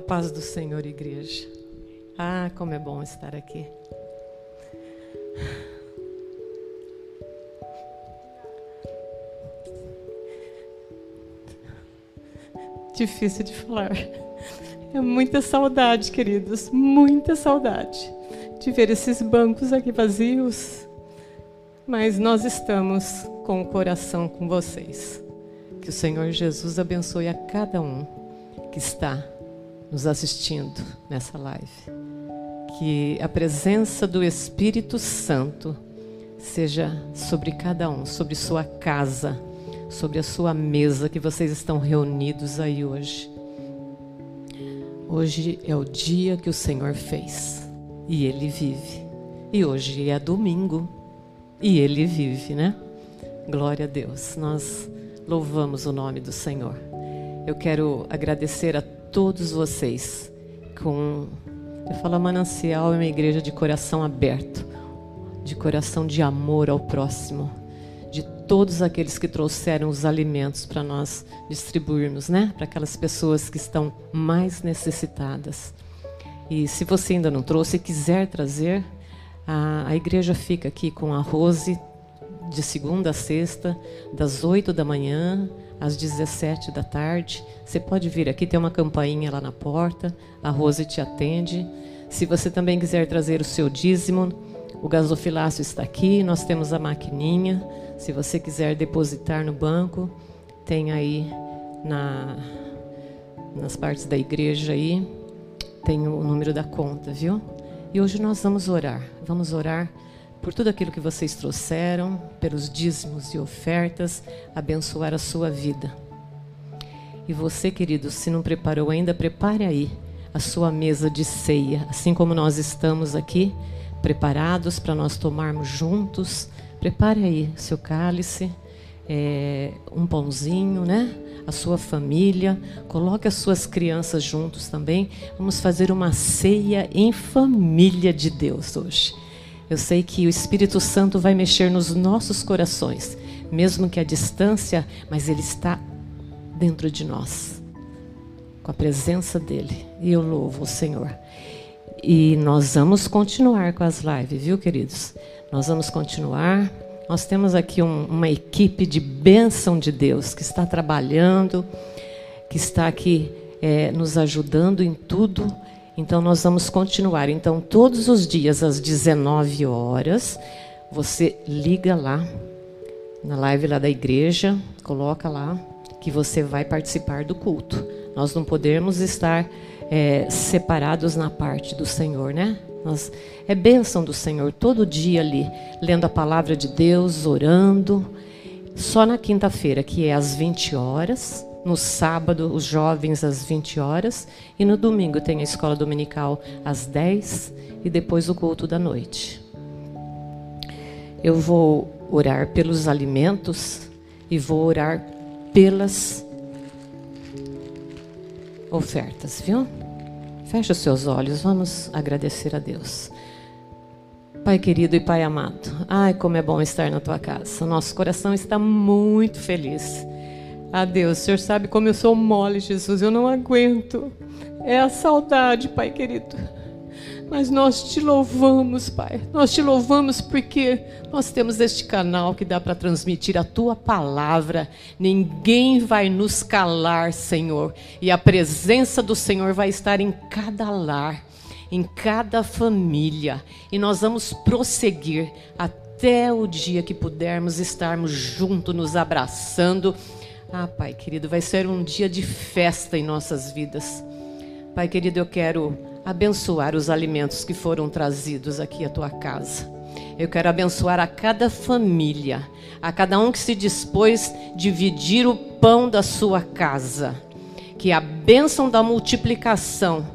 Paz do Senhor, igreja. Ah, como é bom estar aqui. Difícil de falar. É muita saudade, queridos, muita saudade de ver esses bancos aqui vazios. Mas nós estamos com o coração com vocês. Que o Senhor Jesus abençoe a cada um que está nos assistindo nessa live. Que a presença do Espírito Santo seja sobre cada um, sobre sua casa, sobre a sua mesa que vocês estão reunidos aí hoje. Hoje é o dia que o Senhor fez e ele vive. E hoje é domingo e ele vive, né? Glória a Deus. Nós louvamos o nome do Senhor. Eu quero agradecer a todos vocês com eu falo manancial é uma igreja de coração aberto, de coração de amor ao próximo, de todos aqueles que trouxeram os alimentos para nós distribuirmos, né, para aquelas pessoas que estão mais necessitadas. E se você ainda não trouxe e quiser trazer, a, a igreja fica aqui com a Rose de segunda a sexta, das 8 da manhã às 17 da tarde. Você pode vir aqui, tem uma campainha lá na porta, a Rose te atende. Se você também quiser trazer o seu dízimo, o gasofilácio está aqui, nós temos a maquininha. Se você quiser depositar no banco, tem aí na, nas partes da igreja aí, tem o número da conta, viu? E hoje nós vamos orar. Vamos orar por tudo aquilo que vocês trouxeram, pelos dízimos e ofertas, abençoar a sua vida. E você, querido, se não preparou ainda, prepare aí a sua mesa de ceia, assim como nós estamos aqui preparados para nós tomarmos juntos. Prepare aí seu cálice, é, um pãozinho, né? A sua família, coloque as suas crianças juntos também. Vamos fazer uma ceia em família de Deus hoje. Eu sei que o Espírito Santo vai mexer nos nossos corações, mesmo que a distância, mas Ele está dentro de nós, com a presença dEle. E eu louvo o Senhor. E nós vamos continuar com as lives, viu, queridos? Nós vamos continuar. Nós temos aqui um, uma equipe de bênção de Deus que está trabalhando, que está aqui é, nos ajudando em tudo. Então nós vamos continuar. Então todos os dias às 19 horas, você liga lá na live lá da igreja, coloca lá que você vai participar do culto. Nós não podemos estar é, separados na parte do Senhor, né? Nós, é bênção do Senhor todo dia ali, lendo a palavra de Deus, orando. Só na quinta-feira, que é às 20 horas, no sábado, os jovens às 20 horas. E no domingo tem a escola dominical às 10 e depois o culto da noite. Eu vou orar pelos alimentos e vou orar pelas ofertas, viu? Feche os seus olhos, vamos agradecer a Deus. Pai querido e Pai amado, ai como é bom estar na tua casa. Nosso coração está muito feliz ah, Deus, o Senhor sabe como eu sou mole, Jesus, eu não aguento. É a saudade, Pai querido. Mas nós te louvamos, Pai. Nós te louvamos porque nós temos este canal que dá para transmitir a tua palavra. Ninguém vai nos calar, Senhor. E a presença do Senhor vai estar em cada lar, em cada família. E nós vamos prosseguir até o dia que pudermos estarmos juntos, nos abraçando ah, Pai querido, vai ser um dia de festa em nossas vidas. Pai querido, eu quero abençoar os alimentos que foram trazidos aqui à tua casa. Eu quero abençoar a cada família, a cada um que se dispôs dividir o pão da sua casa. Que a bênção da multiplicação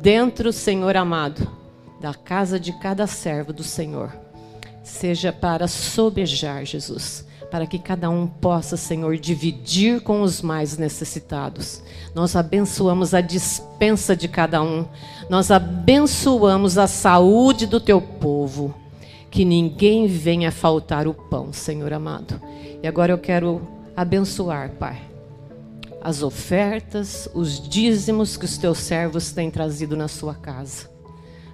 dentro, Senhor amado, da casa de cada servo do Senhor, seja para sobejar, Jesus para que cada um possa, Senhor, dividir com os mais necessitados. Nós abençoamos a dispensa de cada um, nós abençoamos a saúde do teu povo. Que ninguém venha faltar o pão, Senhor amado. E agora eu quero abençoar, Pai, as ofertas, os dízimos que os teus servos têm trazido na sua casa.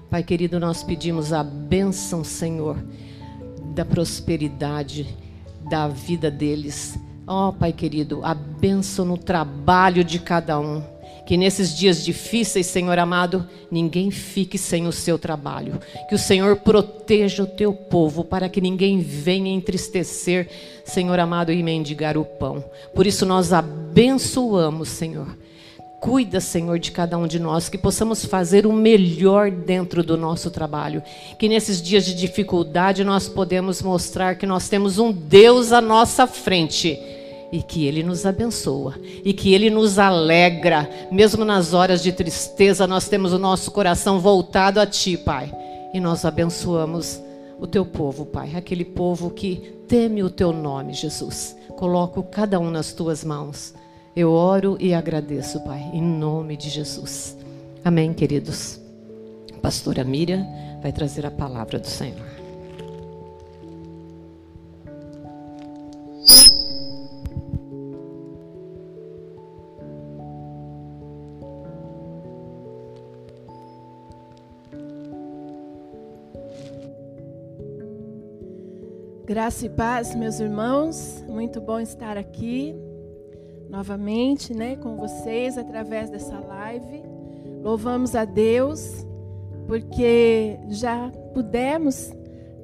Pai querido, nós pedimos a bênção, Senhor, da prosperidade da vida deles. Ó oh, Pai querido, a bênção no trabalho de cada um que nesses dias difíceis, Senhor amado, ninguém fique sem o seu trabalho. Que o Senhor proteja o teu povo para que ninguém venha entristecer, Senhor amado, e mendigar o pão. Por isso nós abençoamos, Senhor. Cuida, Senhor, de cada um de nós, que possamos fazer o melhor dentro do nosso trabalho. Que nesses dias de dificuldade nós podemos mostrar que nós temos um Deus à nossa frente e que Ele nos abençoa e que Ele nos alegra, mesmo nas horas de tristeza, nós temos o nosso coração voltado a Ti, Pai, e nós abençoamos o Teu povo, Pai, aquele povo que teme o Teu nome, Jesus. Coloco cada um nas Tuas mãos. Eu oro e agradeço, Pai, em nome de Jesus. Amém, queridos. A pastora Miriam vai trazer a palavra do Senhor. Graça e paz, meus irmãos. Muito bom estar aqui novamente, né, com vocês através dessa live. Louvamos a Deus porque já pudemos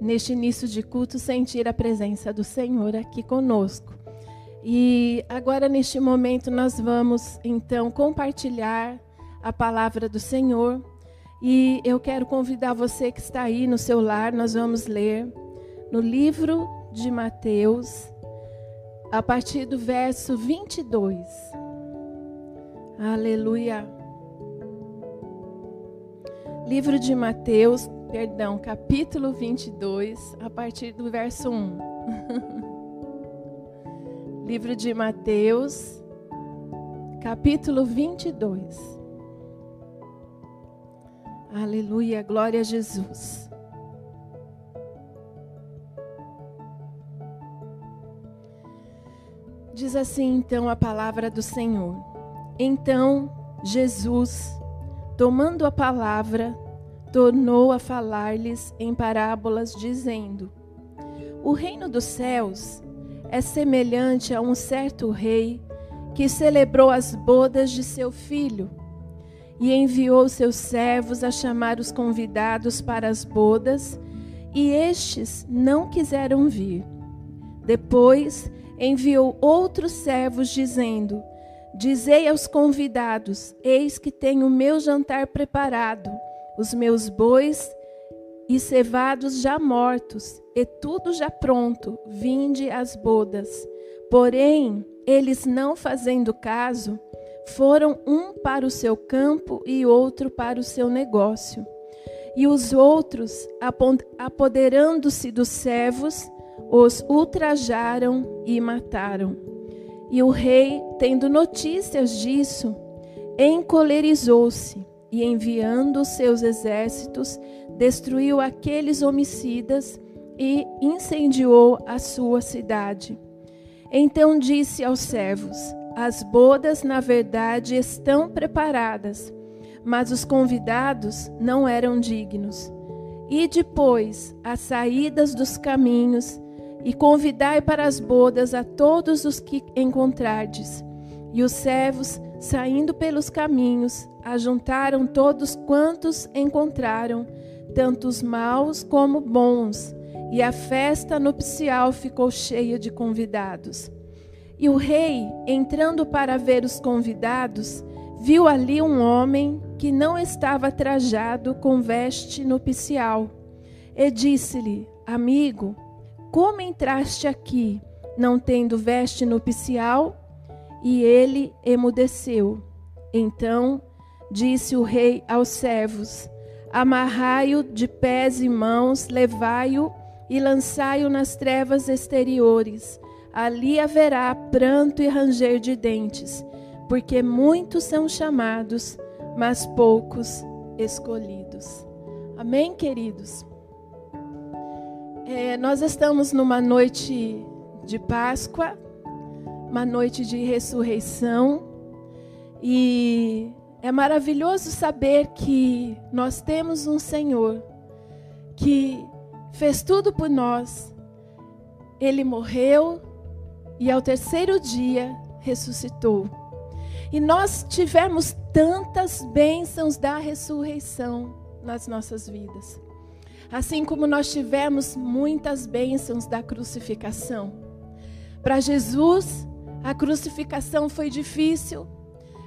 neste início de culto sentir a presença do Senhor aqui conosco. E agora neste momento nós vamos então compartilhar a palavra do Senhor. E eu quero convidar você que está aí no seu lar, nós vamos ler no livro de Mateus, a partir do verso 22. Aleluia. Livro de Mateus, perdão, capítulo 22, a partir do verso 1. Livro de Mateus, capítulo 22. Aleluia, glória a Jesus. Diz assim então a palavra do Senhor. Então Jesus, tomando a palavra, tornou a falar-lhes em parábolas, dizendo: O reino dos céus é semelhante a um certo rei que celebrou as bodas de seu filho e enviou seus servos a chamar os convidados para as bodas, e estes não quiseram vir. Depois enviou outros servos, dizendo: Dizei aos convidados: Eis que tenho o meu jantar preparado, os meus bois e cevados já mortos, e tudo já pronto, vinde às bodas. Porém, eles não fazendo caso, foram um para o seu campo e outro para o seu negócio. E os outros, apoderando-se dos servos, os ultrajaram e mataram. E o rei, tendo notícias disso, encolerizou-se e, enviando seus exércitos, destruiu aqueles homicidas e incendiou a sua cidade. Então disse aos servos: As bodas, na verdade, estão preparadas, mas os convidados não eram dignos. E depois, as saídas dos caminhos, e convidai para as bodas a todos os que encontrardes. E os servos, saindo pelos caminhos, ajuntaram todos quantos encontraram, tanto os maus como bons, e a festa nupcial ficou cheia de convidados. E o rei, entrando para ver os convidados, viu ali um homem que não estava trajado com veste nupcial. E disse-lhe: Amigo, como entraste aqui, não tendo veste nupcial? E ele emudeceu. Então disse o rei aos servos: Amarrai-o de pés e mãos, levai-o e lançai-o nas trevas exteriores. Ali haverá pranto e ranger de dentes, porque muitos são chamados, mas poucos escolhidos. Amém, queridos? É, nós estamos numa noite de Páscoa, uma noite de ressurreição, E é maravilhoso saber que nós temos um Senhor que fez tudo por nós. Ele morreu e ao terceiro dia ressuscitou. E nós tivemos tantas bênçãos da ressurreição nas nossas vidas. Assim como nós tivemos muitas bênçãos da crucificação. Para Jesus, a crucificação foi difícil,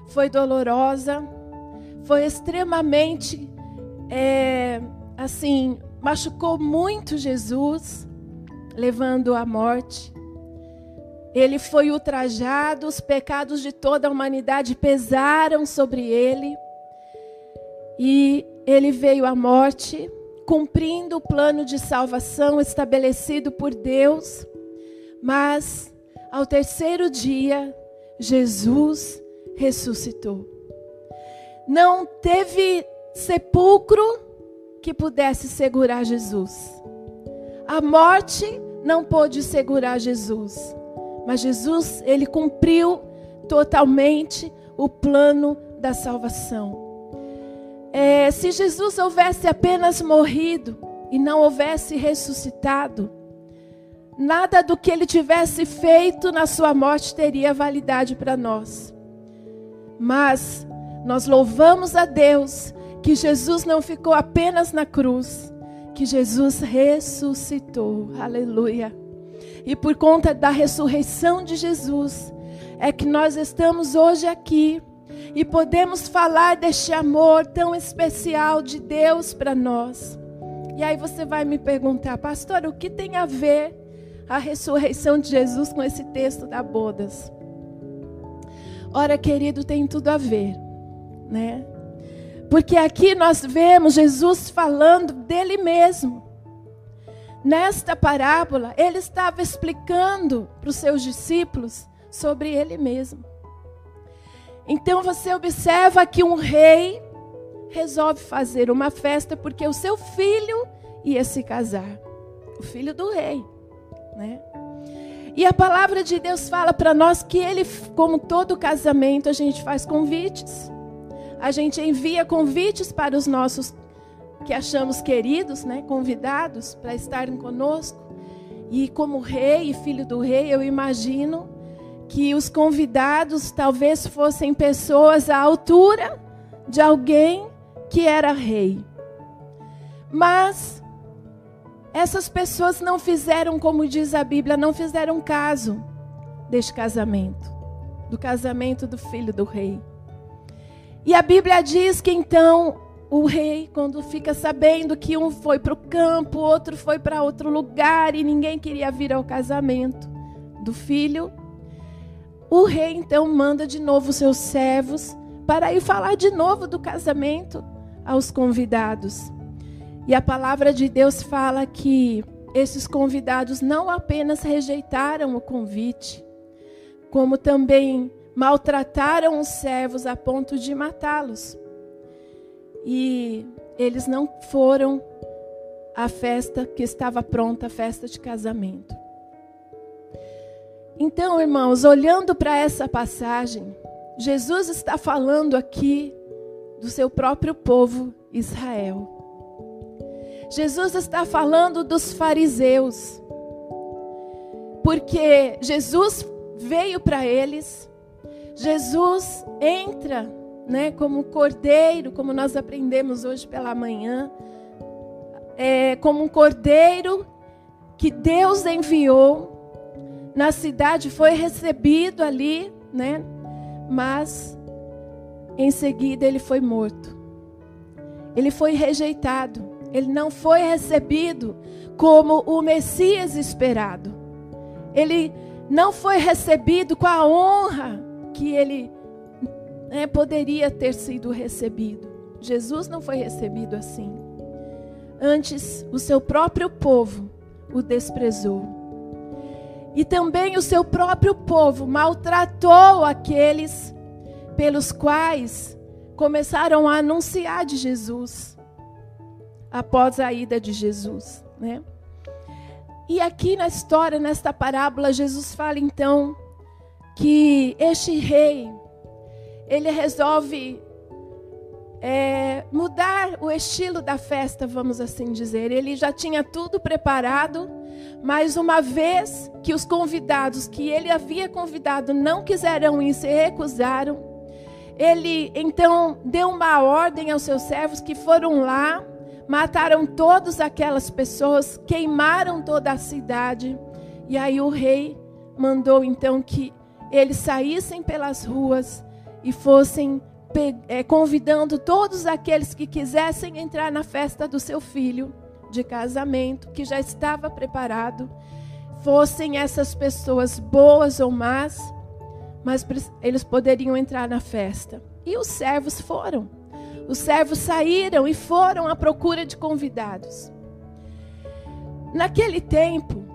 foi dolorosa, foi extremamente, é, assim, machucou muito Jesus, levando à morte. Ele foi ultrajado, os pecados de toda a humanidade pesaram sobre ele. E ele veio à morte, cumprindo o plano de salvação estabelecido por Deus. Mas, ao terceiro dia, Jesus ressuscitou. Não teve sepulcro que pudesse segurar Jesus. A morte não pôde segurar Jesus. Mas Jesus, ele cumpriu totalmente o plano da salvação. É, se Jesus houvesse apenas morrido e não houvesse ressuscitado, nada do que ele tivesse feito na sua morte teria validade para nós. Mas nós louvamos a Deus que Jesus não ficou apenas na cruz, que Jesus ressuscitou. Aleluia. E por conta da ressurreição de Jesus, é que nós estamos hoje aqui e podemos falar deste amor tão especial de Deus para nós. E aí você vai me perguntar, pastor, o que tem a ver a ressurreição de Jesus com esse texto da bodas? Ora, querido, tem tudo a ver, né? Porque aqui nós vemos Jesus falando dele mesmo. Nesta parábola, ele estava explicando para os seus discípulos sobre ele mesmo. Então você observa que um rei resolve fazer uma festa porque o seu filho ia se casar. O filho do rei, né? E a palavra de Deus fala para nós que ele, como todo casamento, a gente faz convites. A gente envia convites para os nossos que achamos queridos, né, convidados para estarem conosco. E como rei e filho do rei, eu imagino que os convidados talvez fossem pessoas à altura de alguém que era rei. Mas essas pessoas não fizeram, como diz a Bíblia, não fizeram caso deste casamento, do casamento do filho do rei. E a Bíblia diz que então o rei, quando fica sabendo que um foi para o campo, outro foi para outro lugar e ninguém queria vir ao casamento do filho, o rei então manda de novo seus servos para ir falar de novo do casamento aos convidados. E a palavra de Deus fala que esses convidados não apenas rejeitaram o convite, como também maltrataram os servos a ponto de matá-los. E eles não foram à festa que estava pronta, a festa de casamento. Então, irmãos, olhando para essa passagem, Jesus está falando aqui do seu próprio povo Israel. Jesus está falando dos fariseus. Porque Jesus veio para eles, Jesus entra né, como cordeiro, como nós aprendemos hoje pela manhã, é, como um cordeiro que Deus enviou na cidade, foi recebido ali, né, mas em seguida ele foi morto. Ele foi rejeitado. Ele não foi recebido como o Messias esperado. Ele não foi recebido com a honra que ele né, poderia ter sido recebido. Jesus não foi recebido assim. Antes, o seu próprio povo o desprezou. E também o seu próprio povo maltratou aqueles pelos quais começaram a anunciar de Jesus após a ida de Jesus, né? E aqui na história, nesta parábola, Jesus fala então que este rei ele resolve é, mudar o estilo da festa, vamos assim dizer. Ele já tinha tudo preparado, mas uma vez que os convidados que ele havia convidado não quiseram ir, se recusaram, ele então deu uma ordem aos seus servos que foram lá, mataram todas aquelas pessoas, queimaram toda a cidade. E aí o rei mandou então que eles saíssem pelas ruas e fossem é, convidando todos aqueles que quisessem entrar na festa do seu filho de casamento, que já estava preparado, fossem essas pessoas boas ou más, mas eles poderiam entrar na festa. E os servos foram. Os servos saíram e foram à procura de convidados. Naquele tempo,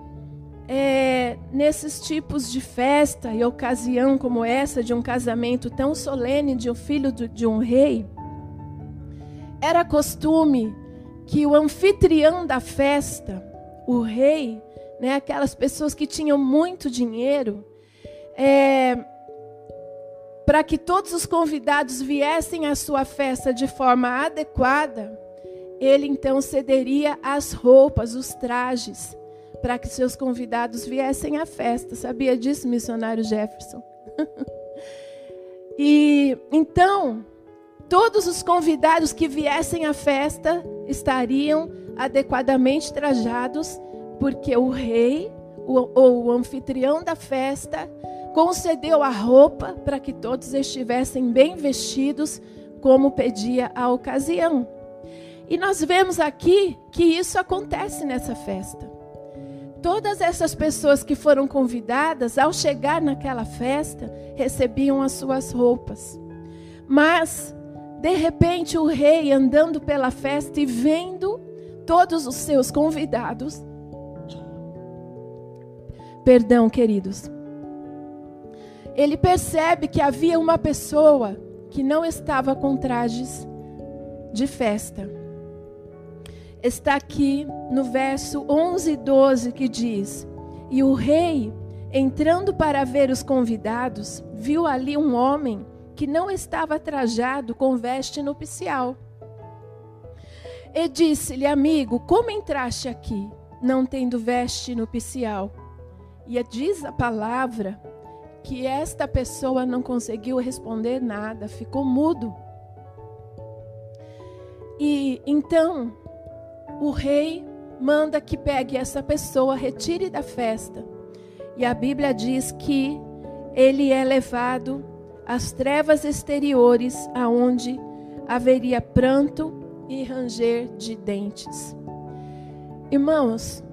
é, nesses tipos de festa e ocasião como essa, de um casamento tão solene de um filho de um rei, era costume que o anfitrião da festa, o rei, né, aquelas pessoas que tinham muito dinheiro, é, para que todos os convidados viessem à sua festa de forma adequada, ele então cederia as roupas, os trajes para que seus convidados viessem à festa. Sabia disso, missionário Jefferson? e então, todos os convidados que viessem à festa estariam adequadamente trajados, porque o rei ou o, anfitrião da festa concedeu a roupa para que todos estivessem bem vestidos, como pedia a ocasião. E nós vemos aqui que isso acontece nessa festa. Todas essas pessoas que foram convidadas, ao chegar naquela festa, recebiam as suas roupas. Mas, de repente, o rei andando pela festa e vendo todos os seus convidados. Perdão, queridos. Ele percebe que havia uma pessoa que não estava com trajes de festa está aqui no verso 11 e 12 que diz: E o rei, entrando para ver os convidados, viu ali um homem que não estava trajado com veste nupcial. E disse-lhe, amigo, como entraste aqui, não tendo veste nupcial? E diz a palavra que esta pessoa não conseguiu responder nada, ficou mudo. E então o rei manda que pegue essa pessoa, retire da festa. E a Bíblia diz que ele é levado às trevas exteriores, aonde haveria pranto e ranger de dentes. Irmãos,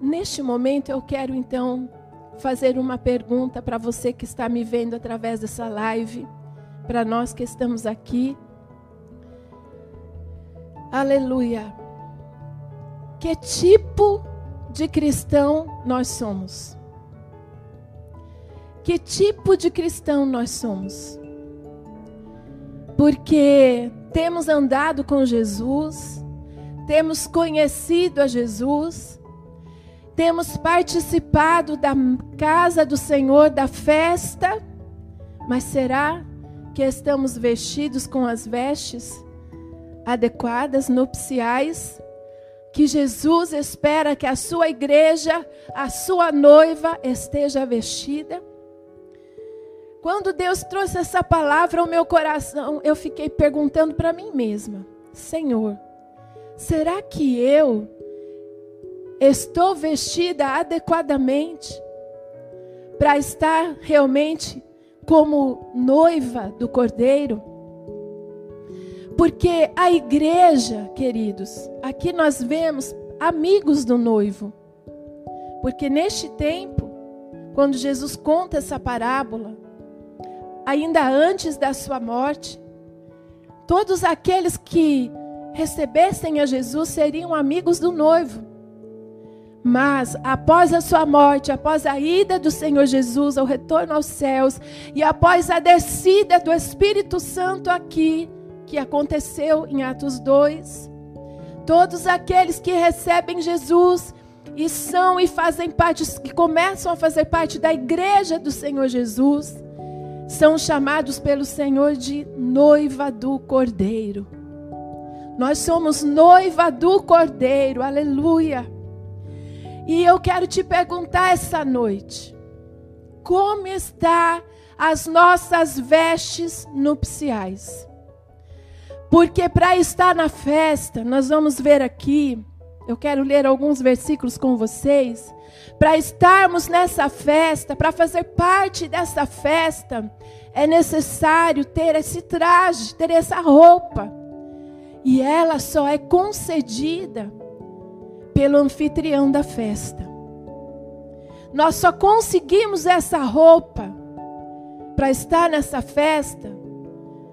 neste momento eu quero então fazer uma pergunta para você que está me vendo através dessa live, para nós que estamos aqui. Aleluia. Que tipo de cristão nós somos? Que tipo de cristão nós somos? Porque temos andado com Jesus, temos conhecido a Jesus, temos participado da casa do Senhor, da festa, mas será que estamos vestidos com as vestes adequadas, nupciais, que Jesus espera que a sua igreja, a sua noiva esteja vestida. Quando Deus trouxe essa palavra ao meu coração, eu fiquei perguntando para mim mesma: Senhor, será que eu estou vestida adequadamente para estar realmente como noiva do Cordeiro? Porque a igreja, queridos, aqui nós vemos amigos do noivo. Porque neste tempo, quando Jesus conta essa parábola, ainda antes da sua morte, todos aqueles que recebessem a Jesus seriam amigos do noivo. Mas após a sua morte, após a ida do Senhor Jesus, ao retorno aos céus, e após a descida do Espírito Santo aqui, que aconteceu em Atos 2. Todos aqueles que recebem Jesus e são e fazem parte, que começam a fazer parte da igreja do Senhor Jesus, são chamados pelo Senhor de noiva do Cordeiro. Nós somos noiva do Cordeiro, aleluia. E eu quero te perguntar essa noite: como está as nossas vestes nupciais? Porque para estar na festa, nós vamos ver aqui, eu quero ler alguns versículos com vocês. Para estarmos nessa festa, para fazer parte dessa festa, é necessário ter esse traje, ter essa roupa. E ela só é concedida pelo anfitrião da festa. Nós só conseguimos essa roupa para estar nessa festa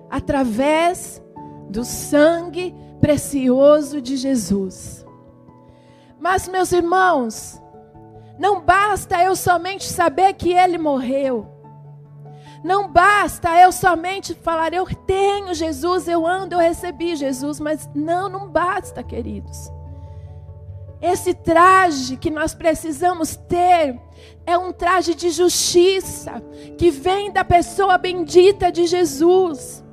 através do sangue precioso de Jesus. Mas, meus irmãos, não basta eu somente saber que ele morreu. Não basta eu somente falar, eu tenho Jesus, eu ando, eu recebi Jesus. Mas não, não basta, queridos. Esse traje que nós precisamos ter é um traje de justiça que vem da pessoa bendita de Jesus.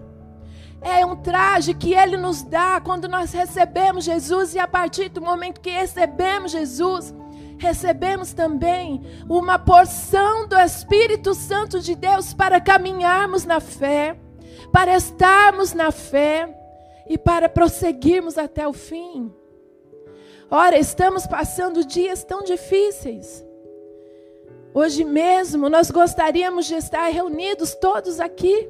É um traje que Ele nos dá quando nós recebemos Jesus, e a partir do momento que recebemos Jesus, recebemos também uma porção do Espírito Santo de Deus para caminharmos na fé, para estarmos na fé e para prosseguirmos até o fim. Ora, estamos passando dias tão difíceis. Hoje mesmo nós gostaríamos de estar reunidos todos aqui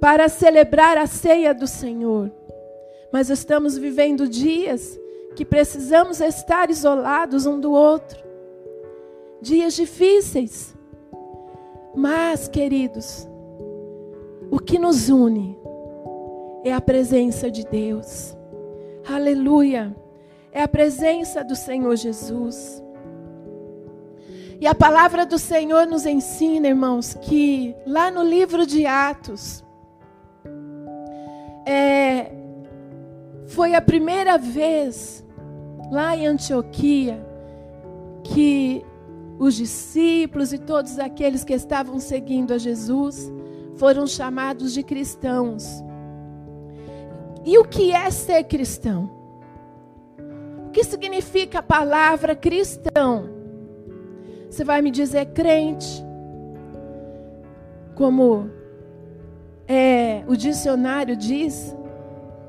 para celebrar a ceia do Senhor. Mas estamos vivendo dias que precisamos estar isolados um do outro. Dias difíceis. Mas, queridos, o que nos une é a presença de Deus. Aleluia. É a presença do Senhor Jesus. E a palavra do Senhor nos ensina, irmãos, que lá no livro de Atos, é, foi a primeira vez lá em Antioquia que os discípulos e todos aqueles que estavam seguindo a Jesus foram chamados de cristãos. E o que é ser cristão? O que significa a palavra cristão? Você vai me dizer crente, como é, o dicionário diz,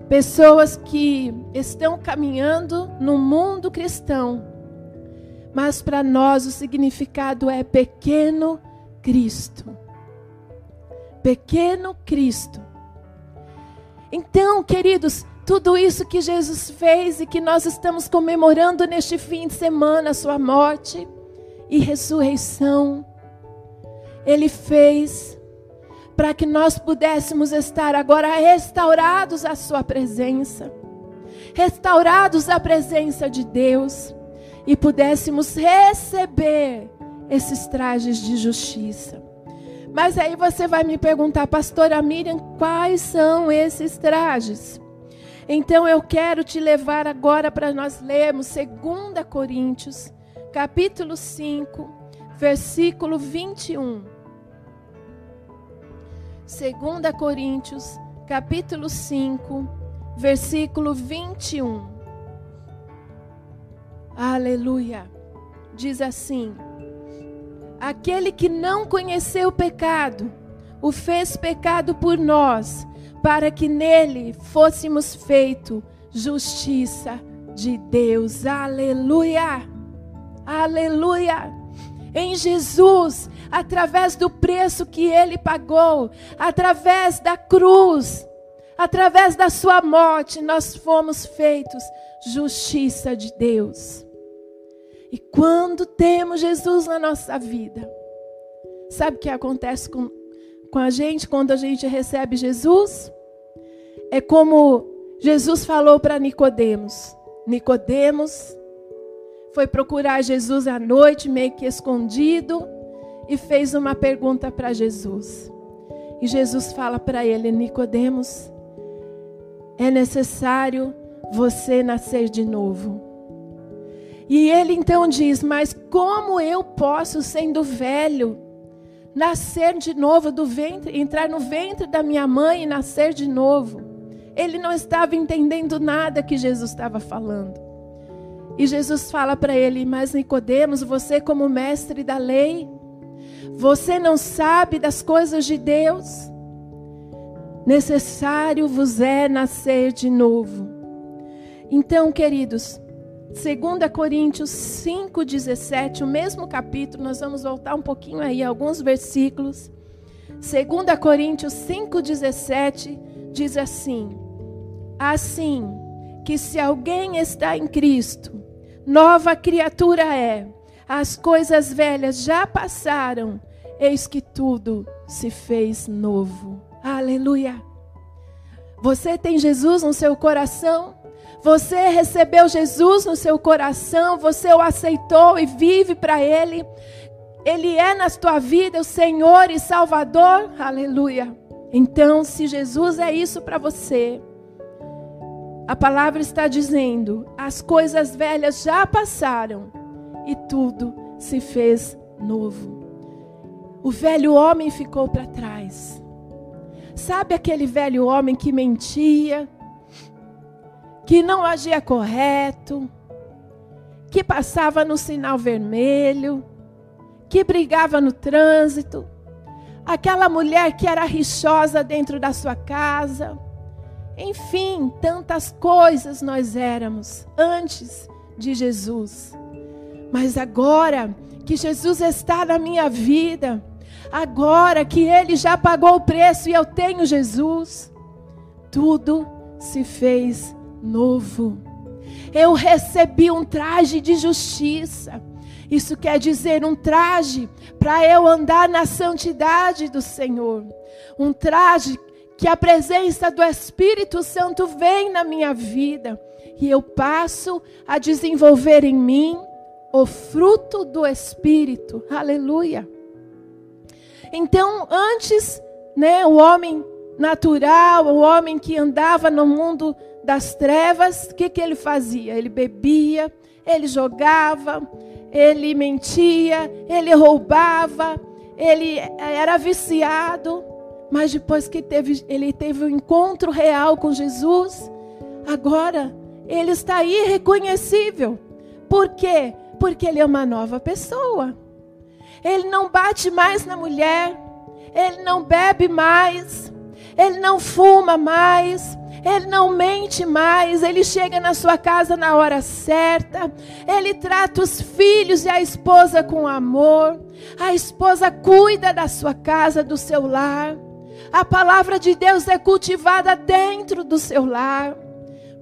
pessoas que estão caminhando no mundo cristão, mas para nós o significado é pequeno Cristo. Pequeno Cristo. Então, queridos, tudo isso que Jesus fez e que nós estamos comemorando neste fim de semana, a sua morte e ressurreição, Ele fez para que nós pudéssemos estar agora restaurados à Sua presença, restaurados à presença de Deus e pudéssemos receber esses trajes de justiça. Mas aí você vai me perguntar, pastora Miriam, quais são esses trajes? Então eu quero te levar agora para nós lermos 2 Coríntios, capítulo 5, versículo 21. 2 Coríntios, capítulo 5, versículo 21. Aleluia. Diz assim: Aquele que não conheceu o pecado, o fez pecado por nós, para que nele fôssemos feito justiça de Deus. Aleluia. Aleluia. Em Jesus através do preço que ele pagou, através da cruz, através da sua morte, nós fomos feitos justiça de Deus. E quando temos Jesus na nossa vida, sabe o que acontece com, com a gente quando a gente recebe Jesus? É como Jesus falou para Nicodemos. Nicodemos foi procurar Jesus à noite, meio que escondido e fez uma pergunta para Jesus. E Jesus fala para ele: Nicodemos, é necessário você nascer de novo. E ele então diz: Mas como eu posso, sendo velho, nascer de novo do ventre, entrar no ventre da minha mãe e nascer de novo. Ele não estava entendendo nada que Jesus estava falando. E Jesus fala para ele: Mas Nicodemos, você como mestre da lei, você não sabe das coisas de Deus? Necessário vos é nascer de novo. Então, queridos, 2 Coríntios 5,17, o mesmo capítulo, nós vamos voltar um pouquinho aí, alguns versículos. 2 Coríntios 5,17 diz assim: Assim que se alguém está em Cristo, nova criatura é, as coisas velhas já passaram, eis que tudo se fez novo. Aleluia! Você tem Jesus no seu coração? Você recebeu Jesus no seu coração, você o aceitou e vive para Ele. Ele é na tua vida o Senhor e Salvador. Aleluia. Então, se Jesus é isso para você, a palavra está dizendo: as coisas velhas já passaram e tudo se fez novo. O velho homem ficou para trás. Sabe aquele velho homem que mentia, que não agia correto, que passava no sinal vermelho, que brigava no trânsito, aquela mulher que era rixosa dentro da sua casa. Enfim, tantas coisas nós éramos antes de Jesus. Mas agora que Jesus está na minha vida, agora que Ele já pagou o preço e eu tenho Jesus, tudo se fez novo. Eu recebi um traje de justiça. Isso quer dizer um traje para eu andar na santidade do Senhor. Um traje que a presença do Espírito Santo vem na minha vida e eu passo a desenvolver em mim o fruto do Espírito. Aleluia. Então, antes, né, o homem natural, o homem que andava no mundo das trevas, o que, que ele fazia? Ele bebia, ele jogava, ele mentia, ele roubava, ele era viciado. Mas depois que teve, ele teve um encontro real com Jesus, agora ele está irreconhecível. Por quê? Porque ele é uma nova pessoa. Ele não bate mais na mulher, ele não bebe mais, ele não fuma mais, ele não mente mais, ele chega na sua casa na hora certa, ele trata os filhos e a esposa com amor, a esposa cuida da sua casa, do seu lar. A palavra de Deus é cultivada dentro do seu lar,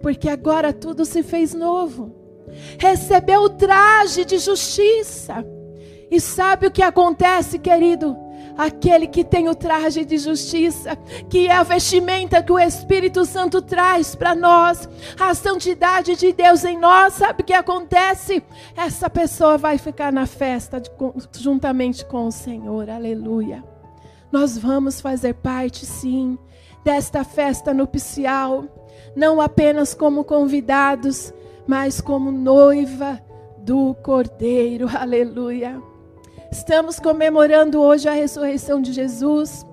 porque agora tudo se fez novo. Recebeu o traje de justiça. E sabe o que acontece, querido? aquele que tem o traje de justiça, que é a vestimenta que o Espírito Santo traz para nós, a santidade de Deus em nós, sabe o que acontece? Essa pessoa vai ficar na festa de, juntamente com o Senhor, aleluia. Nós vamos fazer parte, sim, desta festa nupcial, não apenas como convidados, mas como noiva do Cordeiro, aleluia. Estamos comemorando hoje a ressurreição de Jesus.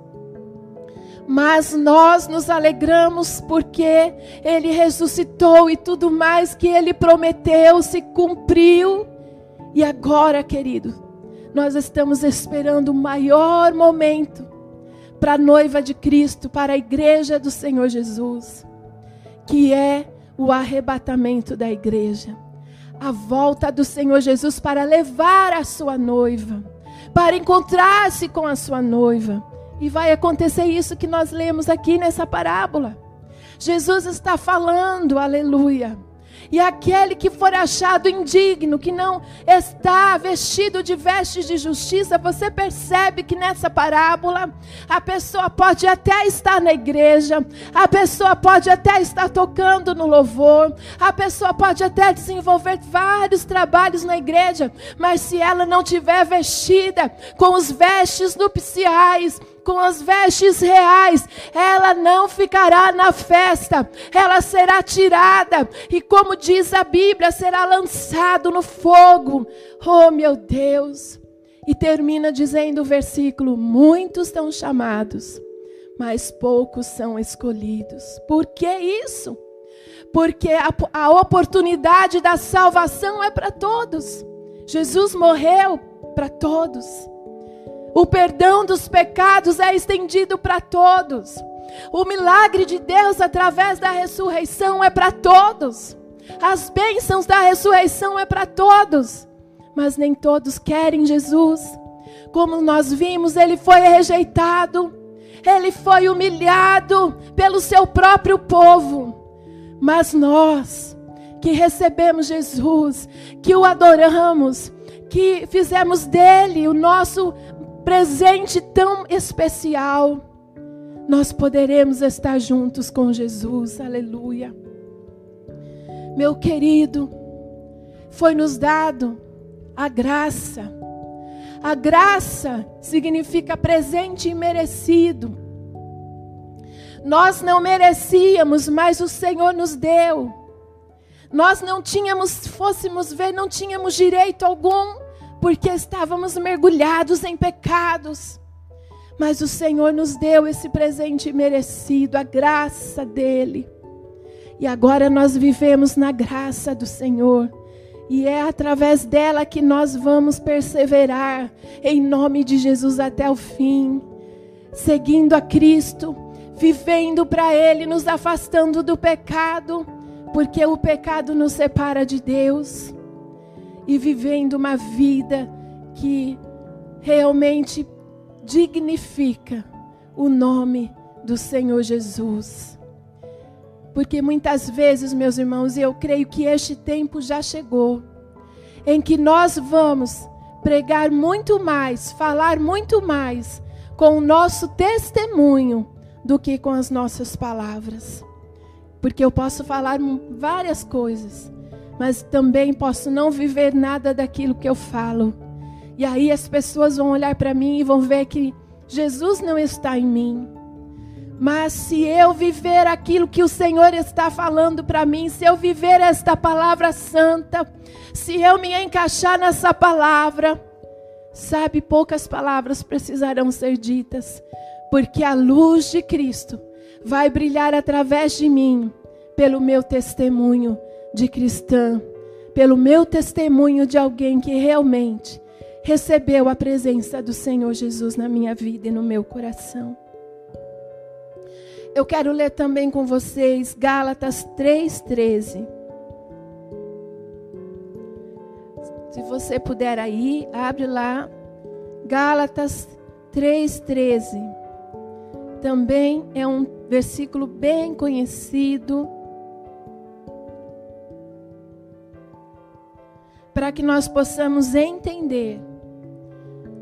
Mas nós nos alegramos porque Ele ressuscitou e tudo mais que Ele prometeu se cumpriu. E agora, querido, nós estamos esperando o maior momento para a noiva de Cristo, para a igreja do Senhor Jesus, que é o arrebatamento da igreja a volta do Senhor Jesus para levar a sua noiva, para encontrar-se com a sua noiva. E vai acontecer isso que nós lemos aqui nessa parábola. Jesus está falando, aleluia e aquele que for achado indigno, que não está vestido de vestes de justiça, você percebe que nessa parábola a pessoa pode até estar na igreja, a pessoa pode até estar tocando no louvor, a pessoa pode até desenvolver vários trabalhos na igreja, mas se ela não tiver vestida com os vestes nupciais, com as vestes reais, ela não ficará na festa, ela será tirada, e como diz a Bíblia, será lançado no fogo. Oh, meu Deus! E termina dizendo o versículo: Muitos são chamados, mas poucos são escolhidos. Por que isso? Porque a, a oportunidade da salvação é para todos. Jesus morreu para todos. O perdão dos pecados é estendido para todos. O milagre de Deus através da ressurreição é para todos. As bênçãos da ressurreição é para todos. Mas nem todos querem Jesus. Como nós vimos, ele foi rejeitado, ele foi humilhado pelo seu próprio povo. Mas nós, que recebemos Jesus, que o adoramos, que fizemos dele o nosso presente tão especial, nós poderemos estar juntos com Jesus. Aleluia. Meu querido, foi nos dado a graça. A graça significa presente e merecido. Nós não merecíamos, mas o Senhor nos deu. Nós não tínhamos, fôssemos ver, não tínhamos direito algum, porque estávamos mergulhados em pecados. Mas o Senhor nos deu esse presente merecido, a graça dele. E agora nós vivemos na graça do Senhor. E é através dela que nós vamos perseverar em nome de Jesus até o fim, seguindo a Cristo, vivendo para Ele, nos afastando do pecado, porque o pecado nos separa de Deus, e vivendo uma vida que realmente dignifica o nome do Senhor Jesus. Porque muitas vezes, meus irmãos, eu creio que este tempo já chegou, em que nós vamos pregar muito mais, falar muito mais com o nosso testemunho do que com as nossas palavras. Porque eu posso falar várias coisas, mas também posso não viver nada daquilo que eu falo. E aí as pessoas vão olhar para mim e vão ver que Jesus não está em mim. Mas se eu viver aquilo que o Senhor está falando para mim, se eu viver esta palavra santa, se eu me encaixar nessa palavra, sabe, poucas palavras precisarão ser ditas, porque a luz de Cristo vai brilhar através de mim, pelo meu testemunho de cristã, pelo meu testemunho de alguém que realmente recebeu a presença do Senhor Jesus na minha vida e no meu coração. Eu quero ler também com vocês Gálatas 3,13. Se você puder aí, abre lá. Gálatas 3,13. Também é um versículo bem conhecido. Para que nós possamos entender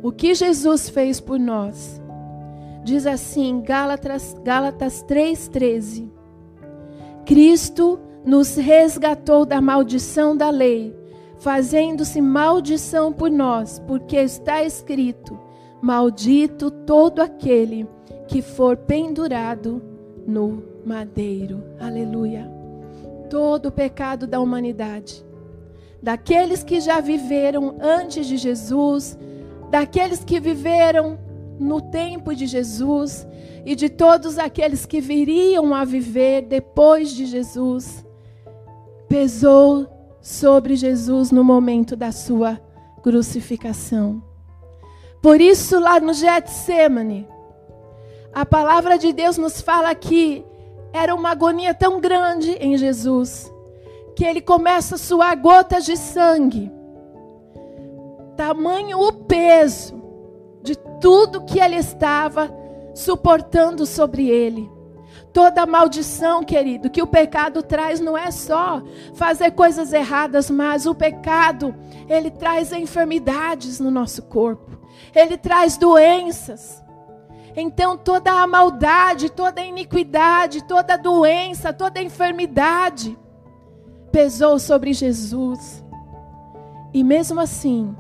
o que Jesus fez por nós Diz assim, Gálatas, Gálatas 3,13: Cristo nos resgatou da maldição da lei, fazendo-se maldição por nós, porque está escrito: Maldito todo aquele que for pendurado no madeiro. Aleluia. Todo o pecado da humanidade, daqueles que já viveram antes de Jesus, daqueles que viveram no tempo de Jesus e de todos aqueles que viriam a viver depois de Jesus, pesou sobre Jesus no momento da sua crucificação. Por isso, lá no Getsemane, a palavra de Deus nos fala que era uma agonia tão grande em Jesus, que ele começa a suar gotas de sangue. Tamanho o peso de tudo que ele estava suportando sobre ele. Toda maldição, querido, que o pecado traz não é só fazer coisas erradas, mas o pecado, ele traz enfermidades no nosso corpo. Ele traz doenças. Então toda a maldade, toda a iniquidade, toda a doença, toda a enfermidade pesou sobre Jesus. E mesmo assim,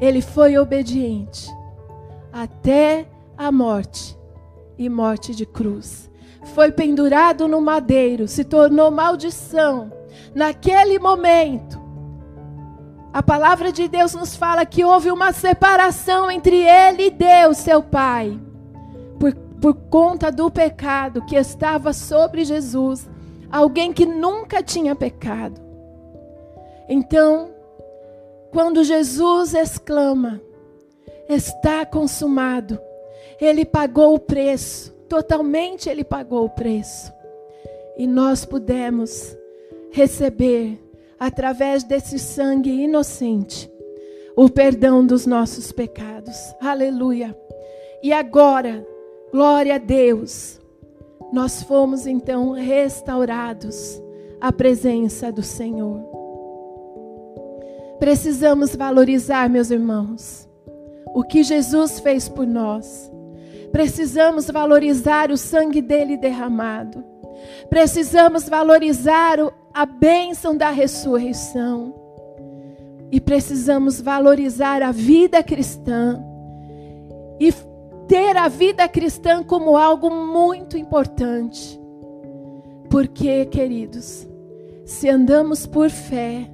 ele foi obediente até a morte e morte de cruz. Foi pendurado no madeiro, se tornou maldição. Naquele momento, A palavra de Deus nos fala que houve uma separação entre ele e Deus, seu Pai, por, por conta do pecado que estava sobre Jesus, alguém que nunca tinha pecado. Então, quando Jesus exclama, está consumado, ele pagou o preço, totalmente ele pagou o preço. E nós pudemos receber, através desse sangue inocente, o perdão dos nossos pecados. Aleluia. E agora, glória a Deus, nós fomos então restaurados à presença do Senhor. Precisamos valorizar, meus irmãos, o que Jesus fez por nós. Precisamos valorizar o sangue dele derramado. Precisamos valorizar a bênção da ressurreição. E precisamos valorizar a vida cristã. E ter a vida cristã como algo muito importante. Porque, queridos, se andamos por fé,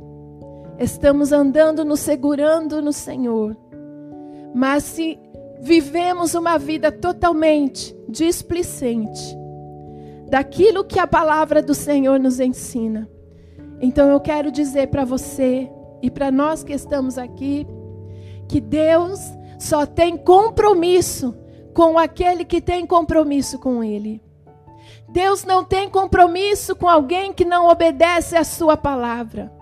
estamos andando nos segurando no Senhor. Mas se vivemos uma vida totalmente displicente, daquilo que a palavra do Senhor nos ensina. Então eu quero dizer para você e para nós que estamos aqui que Deus só tem compromisso com aquele que tem compromisso com Ele. Deus não tem compromisso com alguém que não obedece à Sua palavra.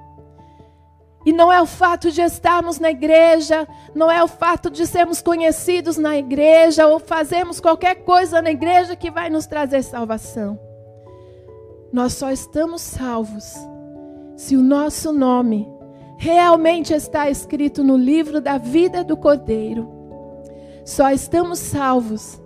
E não é o fato de estarmos na igreja, não é o fato de sermos conhecidos na igreja ou fazermos qualquer coisa na igreja que vai nos trazer salvação. Nós só estamos salvos se o nosso nome realmente está escrito no livro da vida do Cordeiro. Só estamos salvos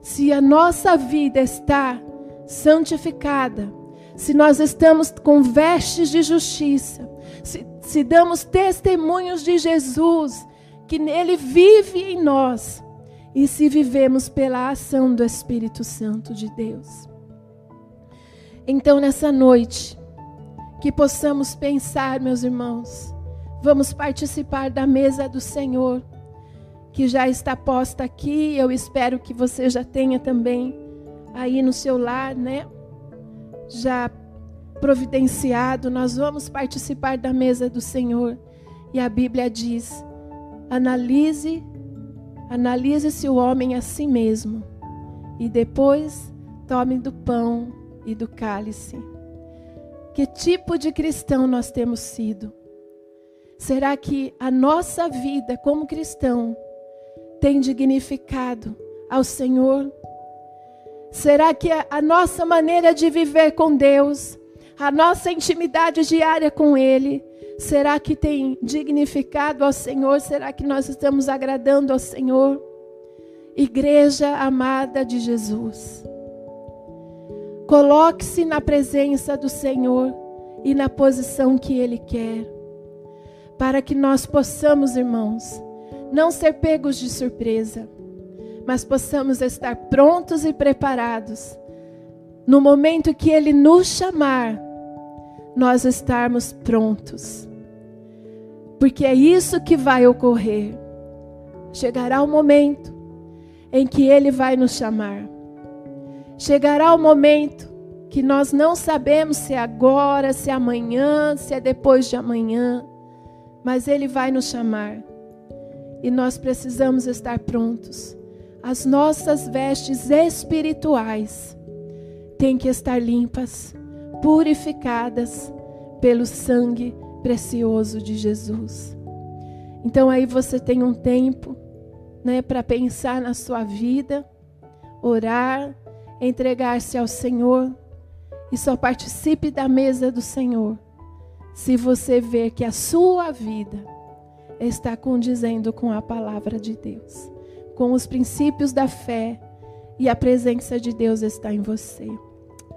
se a nossa vida está santificada, se nós estamos com vestes de justiça, se, se damos testemunhos de Jesus, que Ele vive em nós, e se vivemos pela ação do Espírito Santo de Deus. Então, nessa noite, que possamos pensar, meus irmãos, vamos participar da mesa do Senhor, que já está posta aqui. Eu espero que você já tenha também aí no seu lar, né? Já providenciado, nós vamos participar da mesa do Senhor. E a Bíblia diz: analise, analise-se o homem a si mesmo, e depois tome do pão e do cálice. Que tipo de cristão nós temos sido? Será que a nossa vida como cristão tem dignificado ao Senhor? Será que a nossa maneira de viver com Deus a nossa intimidade diária com Ele, será que tem dignificado ao Senhor? Será que nós estamos agradando ao Senhor? Igreja amada de Jesus, coloque-se na presença do Senhor e na posição que Ele quer, para que nós possamos, irmãos, não ser pegos de surpresa, mas possamos estar prontos e preparados no momento que Ele nos chamar, nós estarmos prontos. Porque é isso que vai ocorrer. Chegará o momento em que Ele vai nos chamar. Chegará o momento que nós não sabemos se é agora, se é amanhã, se é depois de amanhã, mas Ele vai nos chamar. E nós precisamos estar prontos. As nossas vestes espirituais têm que estar limpas, purificadas pelo sangue precioso de Jesus. Então aí você tem um tempo, né, para pensar na sua vida, orar, entregar-se ao Senhor e só participe da mesa do Senhor se você ver que a sua vida está condizendo com a palavra de Deus, com os princípios da fé e a presença de Deus está em você.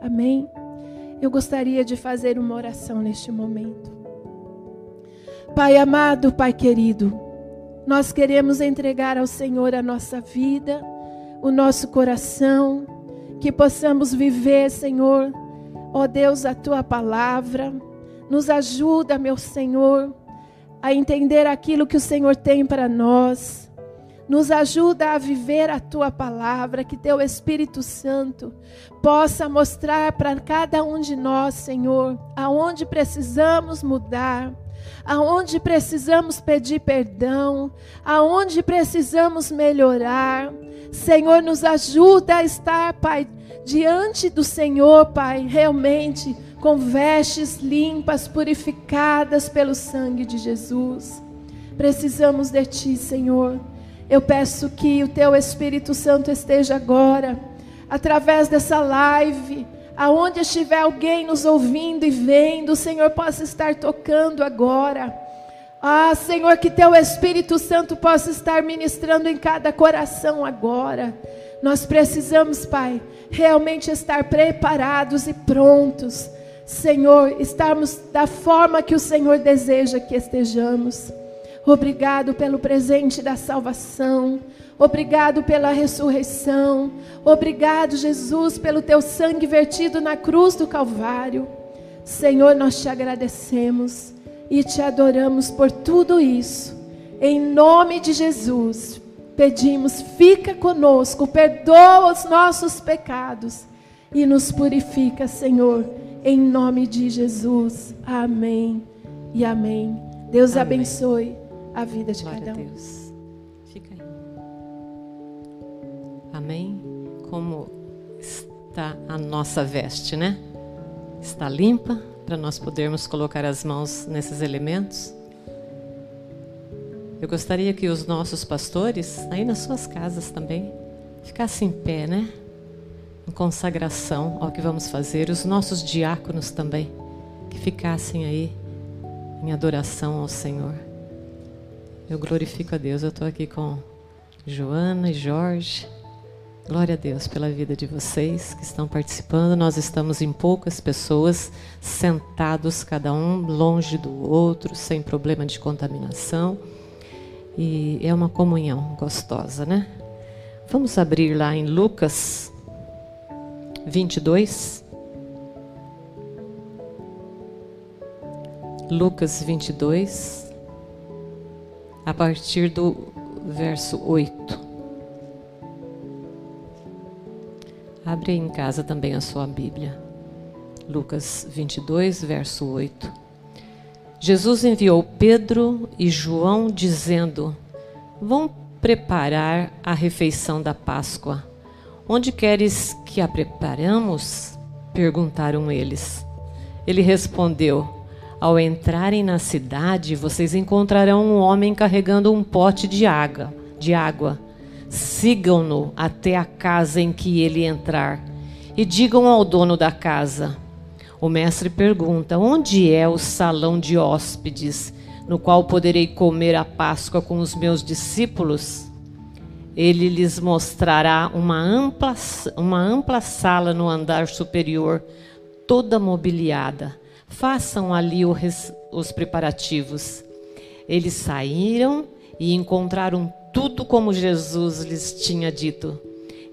Amém? Eu gostaria de fazer uma oração neste momento. Pai amado, Pai querido, nós queremos entregar ao Senhor a nossa vida, o nosso coração, que possamos viver, Senhor, ó Deus, a tua palavra. Nos ajuda, meu Senhor, a entender aquilo que o Senhor tem para nós. Nos ajuda a viver a tua palavra, que teu Espírito Santo possa mostrar para cada um de nós, Senhor, aonde precisamos mudar, aonde precisamos pedir perdão, aonde precisamos melhorar. Senhor, nos ajuda a estar, Pai, diante do Senhor, Pai, realmente com vestes limpas, purificadas pelo sangue de Jesus. Precisamos de Ti, Senhor. Eu peço que o Teu Espírito Santo esteja agora, através dessa live, aonde estiver alguém nos ouvindo e vendo, o Senhor possa estar tocando agora. Ah, Senhor, que Teu Espírito Santo possa estar ministrando em cada coração agora. Nós precisamos, Pai, realmente estar preparados e prontos. Senhor, estarmos da forma que o Senhor deseja que estejamos. Obrigado pelo presente da salvação. Obrigado pela ressurreição. Obrigado, Jesus, pelo teu sangue vertido na cruz do Calvário. Senhor, nós te agradecemos e te adoramos por tudo isso. Em nome de Jesus, pedimos: fica conosco, perdoa os nossos pecados e nos purifica, Senhor, em nome de Jesus. Amém e amém. Deus amém. abençoe a vida de Glória cada um. Deus. Fica aí. Amém. Como está a nossa veste, né? Está limpa para nós podermos colocar as mãos nesses elementos. Eu gostaria que os nossos pastores, aí nas suas casas também, ficassem em pé, né? Consagração ao que vamos fazer. Os nossos diáconos também, que ficassem aí em adoração ao Senhor. Eu glorifico a Deus. Eu estou aqui com Joana e Jorge. Glória a Deus pela vida de vocês que estão participando. Nós estamos em poucas pessoas, sentados, cada um longe do outro, sem problema de contaminação. E é uma comunhão gostosa, né? Vamos abrir lá em Lucas 22. Lucas 22, a partir do verso 8. Abre em casa também a sua Bíblia. Lucas 22, verso 8. Jesus enviou Pedro e João, dizendo: Vão preparar a refeição da Páscoa. Onde queres que a preparamos? perguntaram eles. Ele respondeu: Ao entrarem na cidade, vocês encontrarão um homem carregando um pote de água. De água. Sigam-no até a casa em que ele entrar e digam ao dono da casa: o mestre pergunta: Onde é o salão de hóspedes, no qual poderei comer a Páscoa com os meus discípulos? Ele lhes mostrará uma ampla, uma ampla sala no andar superior, toda mobiliada. Façam ali os preparativos. Eles saíram e encontraram tudo como Jesus lhes tinha dito.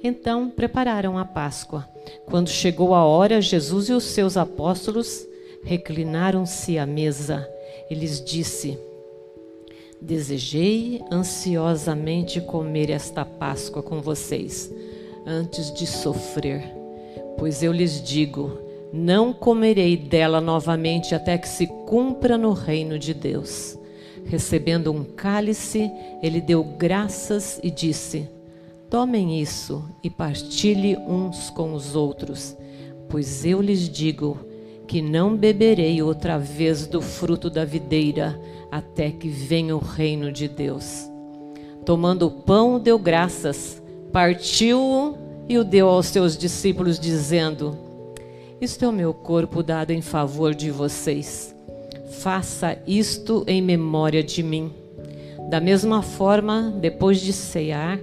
Então prepararam a Páscoa. Quando chegou a hora, Jesus e os seus apóstolos reclinaram-se à mesa. E lhes disse: Desejei ansiosamente comer esta Páscoa com vocês, antes de sofrer. Pois eu lhes digo: não comerei dela novamente até que se cumpra no reino de Deus. Recebendo um cálice, ele deu graças e disse: Tomem isso e partilhe uns com os outros, pois eu lhes digo que não beberei outra vez do fruto da videira até que venha o reino de Deus. Tomando o pão, deu graças, partiu-o e o deu aos seus discípulos, dizendo: Isto é o meu corpo dado em favor de vocês. Faça isto em memória de mim. Da mesma forma, depois de cear,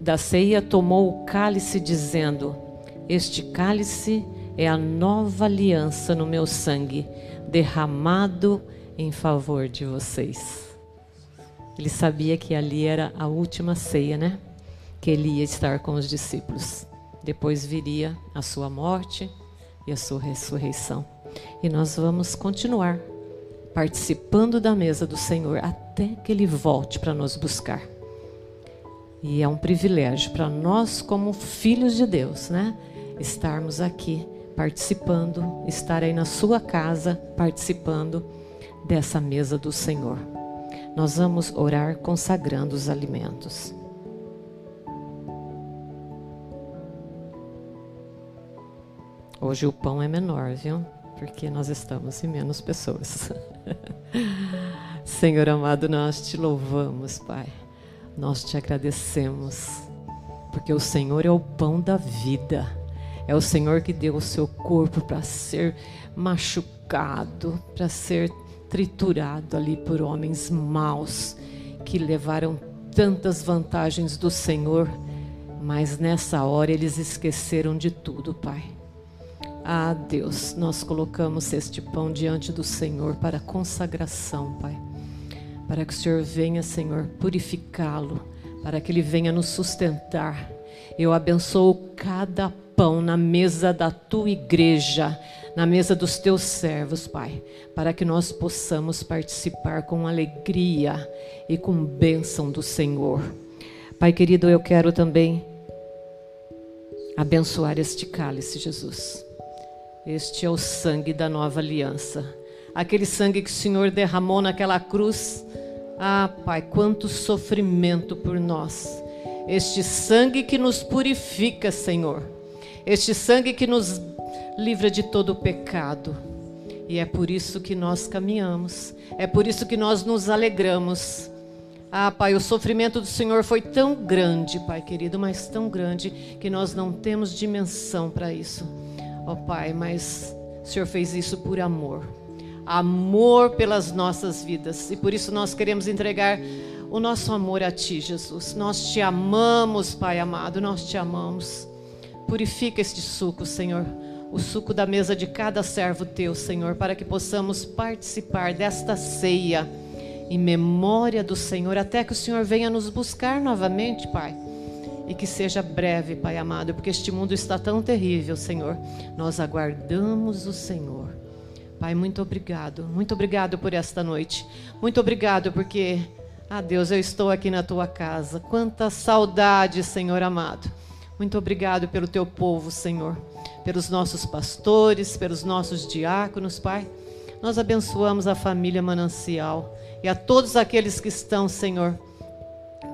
da ceia tomou o cálice, dizendo: Este cálice é a nova aliança no meu sangue, derramado em favor de vocês. Ele sabia que ali era a última ceia, né? Que ele ia estar com os discípulos. Depois viria a sua morte e a sua ressurreição. E nós vamos continuar participando da mesa do Senhor até que Ele volte para nos buscar. E é um privilégio para nós, como filhos de Deus, né? Estarmos aqui participando, estar aí na sua casa participando dessa mesa do Senhor. Nós vamos orar consagrando os alimentos. Hoje o pão é menor, viu? Porque nós estamos em menos pessoas. Senhor amado, nós te louvamos, Pai. Nós te agradecemos, porque o Senhor é o pão da vida. É o Senhor que deu o seu corpo para ser machucado, para ser triturado ali por homens maus que levaram tantas vantagens do Senhor, mas nessa hora eles esqueceram de tudo, Pai. Ah, Deus, nós colocamos este pão diante do Senhor para consagração, Pai. Para que o Senhor venha, Senhor, purificá-lo, para que ele venha nos sustentar. Eu abençoo cada pão na mesa da tua igreja, na mesa dos teus servos, Pai, para que nós possamos participar com alegria e com bênção do Senhor. Pai querido, eu quero também abençoar este cálice, Jesus. Este é o sangue da nova aliança. Aquele sangue que o Senhor derramou naquela cruz. Ah, Pai, quanto sofrimento por nós. Este sangue que nos purifica, Senhor. Este sangue que nos livra de todo o pecado. E é por isso que nós caminhamos. É por isso que nós nos alegramos. Ah, Pai, o sofrimento do Senhor foi tão grande, Pai querido, mas tão grande que nós não temos dimensão para isso. Ó oh, Pai, mas o Senhor fez isso por amor. Amor pelas nossas vidas. E por isso nós queremos entregar o nosso amor a Ti, Jesus. Nós te amamos, Pai amado, nós te amamos. Purifica este suco, Senhor. O suco da mesa de cada servo teu, Senhor, para que possamos participar desta ceia em memória do Senhor, até que o Senhor venha nos buscar novamente, Pai e que seja breve, Pai amado, porque este mundo está tão terrível, Senhor. Nós aguardamos o Senhor. Pai, muito obrigado. Muito obrigado por esta noite. Muito obrigado porque, ah Deus, eu estou aqui na tua casa. Quanta saudade, Senhor amado. Muito obrigado pelo teu povo, Senhor. Pelos nossos pastores, pelos nossos diáconos, Pai. Nós abençoamos a família Manancial e a todos aqueles que estão, Senhor,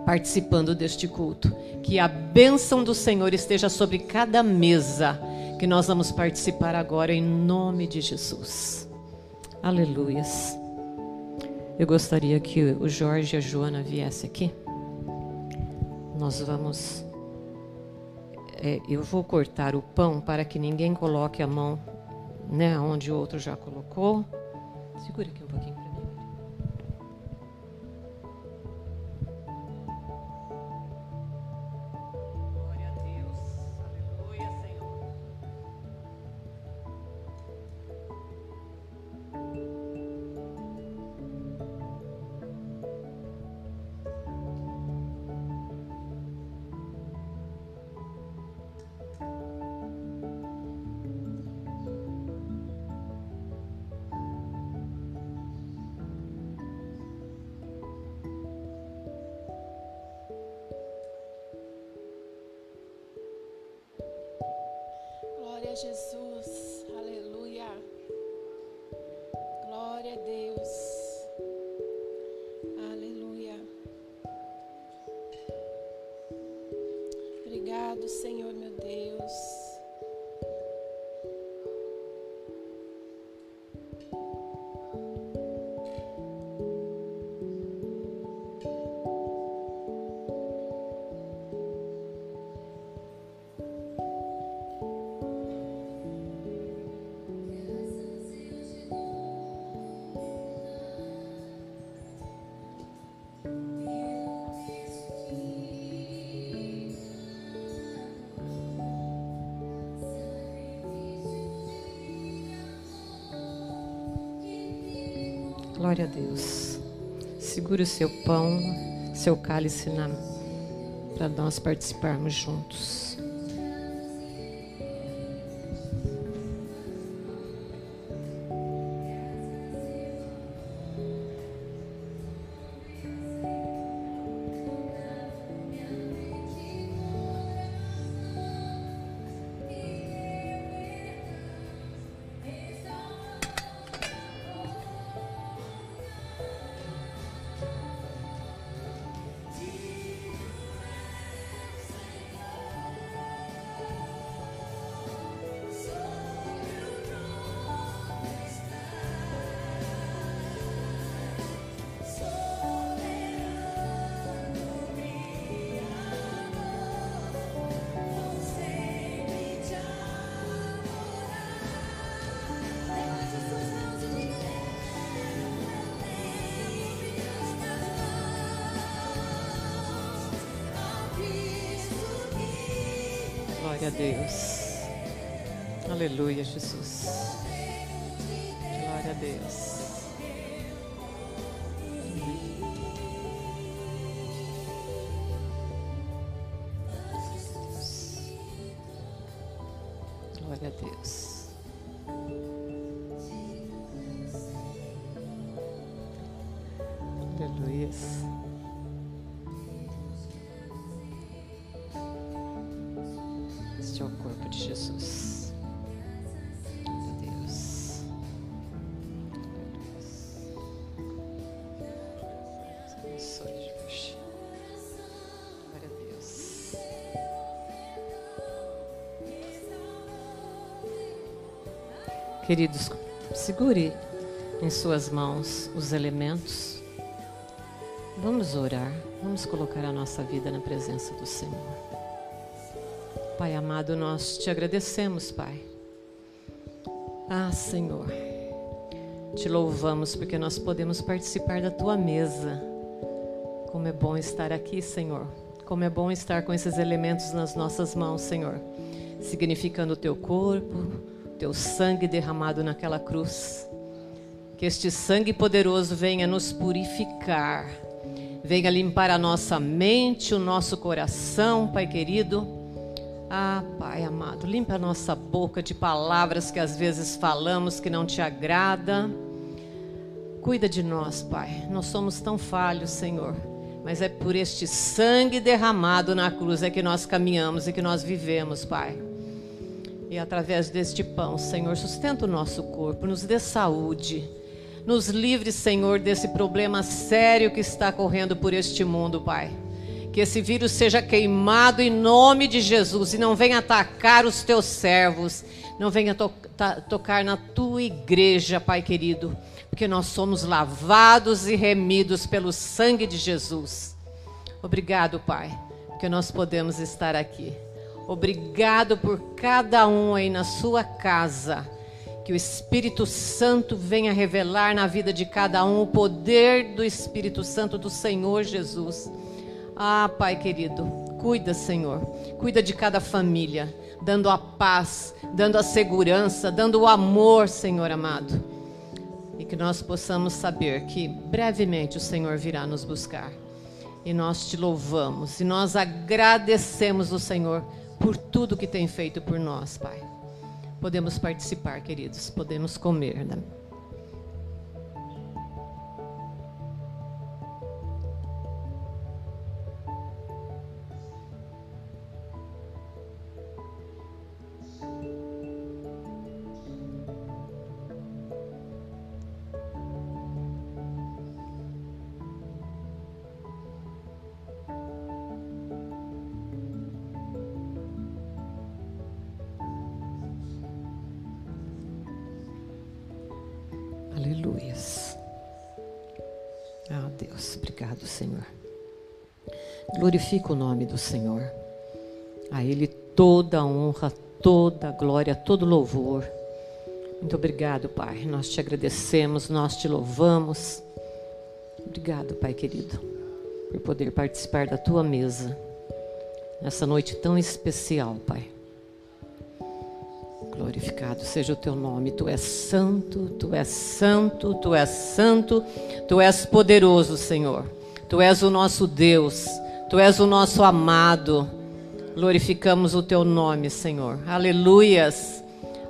participando deste culto. Que a bênção do Senhor esteja sobre cada mesa que nós vamos participar agora, em nome de Jesus. Aleluias. Eu gostaria que o Jorge e a Joana viessem aqui. Nós vamos. É, eu vou cortar o pão para que ninguém coloque a mão né, onde o outro já colocou. Segura aqui um pouquinho. Glória a Deus. Segure o seu pão, seu cálice para nós participarmos juntos. Deus. Abençoe, Jesus. Glória a Deus. Queridos, segure em suas mãos os elementos. Vamos orar, vamos colocar a nossa vida na presença do Senhor. Pai amado, nós te agradecemos, Pai. Ah, Senhor, te louvamos porque nós podemos participar da tua mesa. Como é bom estar aqui, Senhor. Como é bom estar com esses elementos nas nossas mãos, Senhor, significando o teu corpo, teu sangue derramado naquela cruz. Que este sangue poderoso venha nos purificar, venha limpar a nossa mente, o nosso coração, Pai querido. Ah, Pai amado, limpa a nossa boca de palavras que às vezes falamos que não te agrada. Cuida de nós, Pai. Nós somos tão falhos, Senhor. Mas é por este sangue derramado na cruz é que nós caminhamos e que nós vivemos, Pai. E através deste pão, Senhor, sustenta o nosso corpo, nos dê saúde. Nos livre, Senhor, desse problema sério que está correndo por este mundo, Pai. Que esse vírus seja queimado em nome de Jesus e não venha atacar os teus servos, não venha to tocar na tua igreja, Pai querido, porque nós somos lavados e remidos pelo sangue de Jesus. Obrigado, Pai, porque nós podemos estar aqui. Obrigado por cada um aí na sua casa. Que o Espírito Santo venha revelar na vida de cada um o poder do Espírito Santo do Senhor Jesus. Ah, Pai querido, cuida, Senhor. Cuida de cada família, dando a paz, dando a segurança, dando o amor, Senhor amado. E que nós possamos saber que brevemente o Senhor virá nos buscar. E nós te louvamos e nós agradecemos o Senhor por tudo que tem feito por nós, Pai. Podemos participar, queridos, podemos comer. Né? Glorifica o nome do Senhor. A Ele toda honra, toda glória, todo louvor. Muito obrigado, Pai. Nós te agradecemos, nós te louvamos. Obrigado, Pai querido, por poder participar da tua mesa nessa noite tão especial, Pai. Glorificado seja o teu nome. Tu és santo, tu és santo, tu és santo, tu és poderoso, Senhor. Tu és o nosso Deus, tu és o nosso amado. Glorificamos o teu nome, Senhor. Aleluias,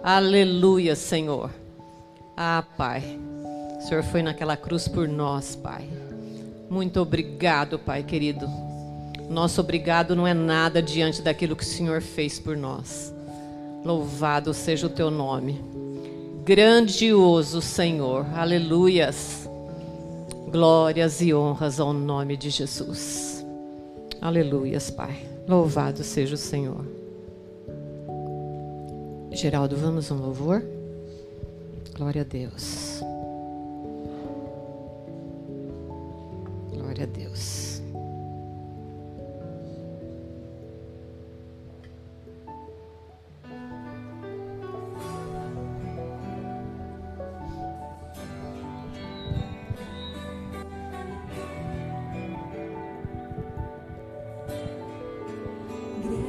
aleluia, Senhor. Ah, Pai, o Senhor foi naquela cruz por nós, Pai. Muito obrigado, Pai querido. Nosso obrigado não é nada diante daquilo que o Senhor fez por nós. Louvado seja o teu nome. Grandioso Senhor. Aleluias. Glórias e honras ao nome de Jesus. Aleluias, Pai. Louvado seja o Senhor. Geraldo, vamos um louvor? Glória a Deus. Glória a Deus.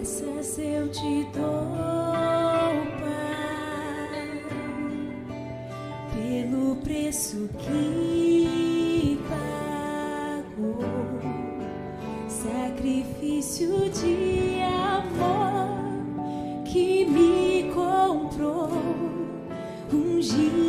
promessas é eu te dou, Pai, pelo preço que pagou, sacrifício de amor que me comprou, ungiu.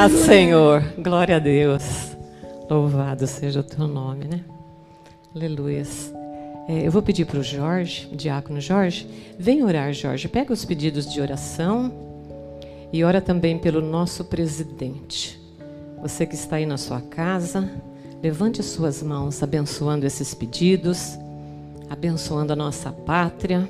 Ah, Senhor, glória a Deus. Louvado seja o teu nome, né? Aleluia. É, eu vou pedir para o Jorge, diácono Jorge, vem orar, Jorge. Pega os pedidos de oração e ora também pelo nosso presidente. Você que está aí na sua casa, levante suas mãos abençoando esses pedidos, abençoando a nossa pátria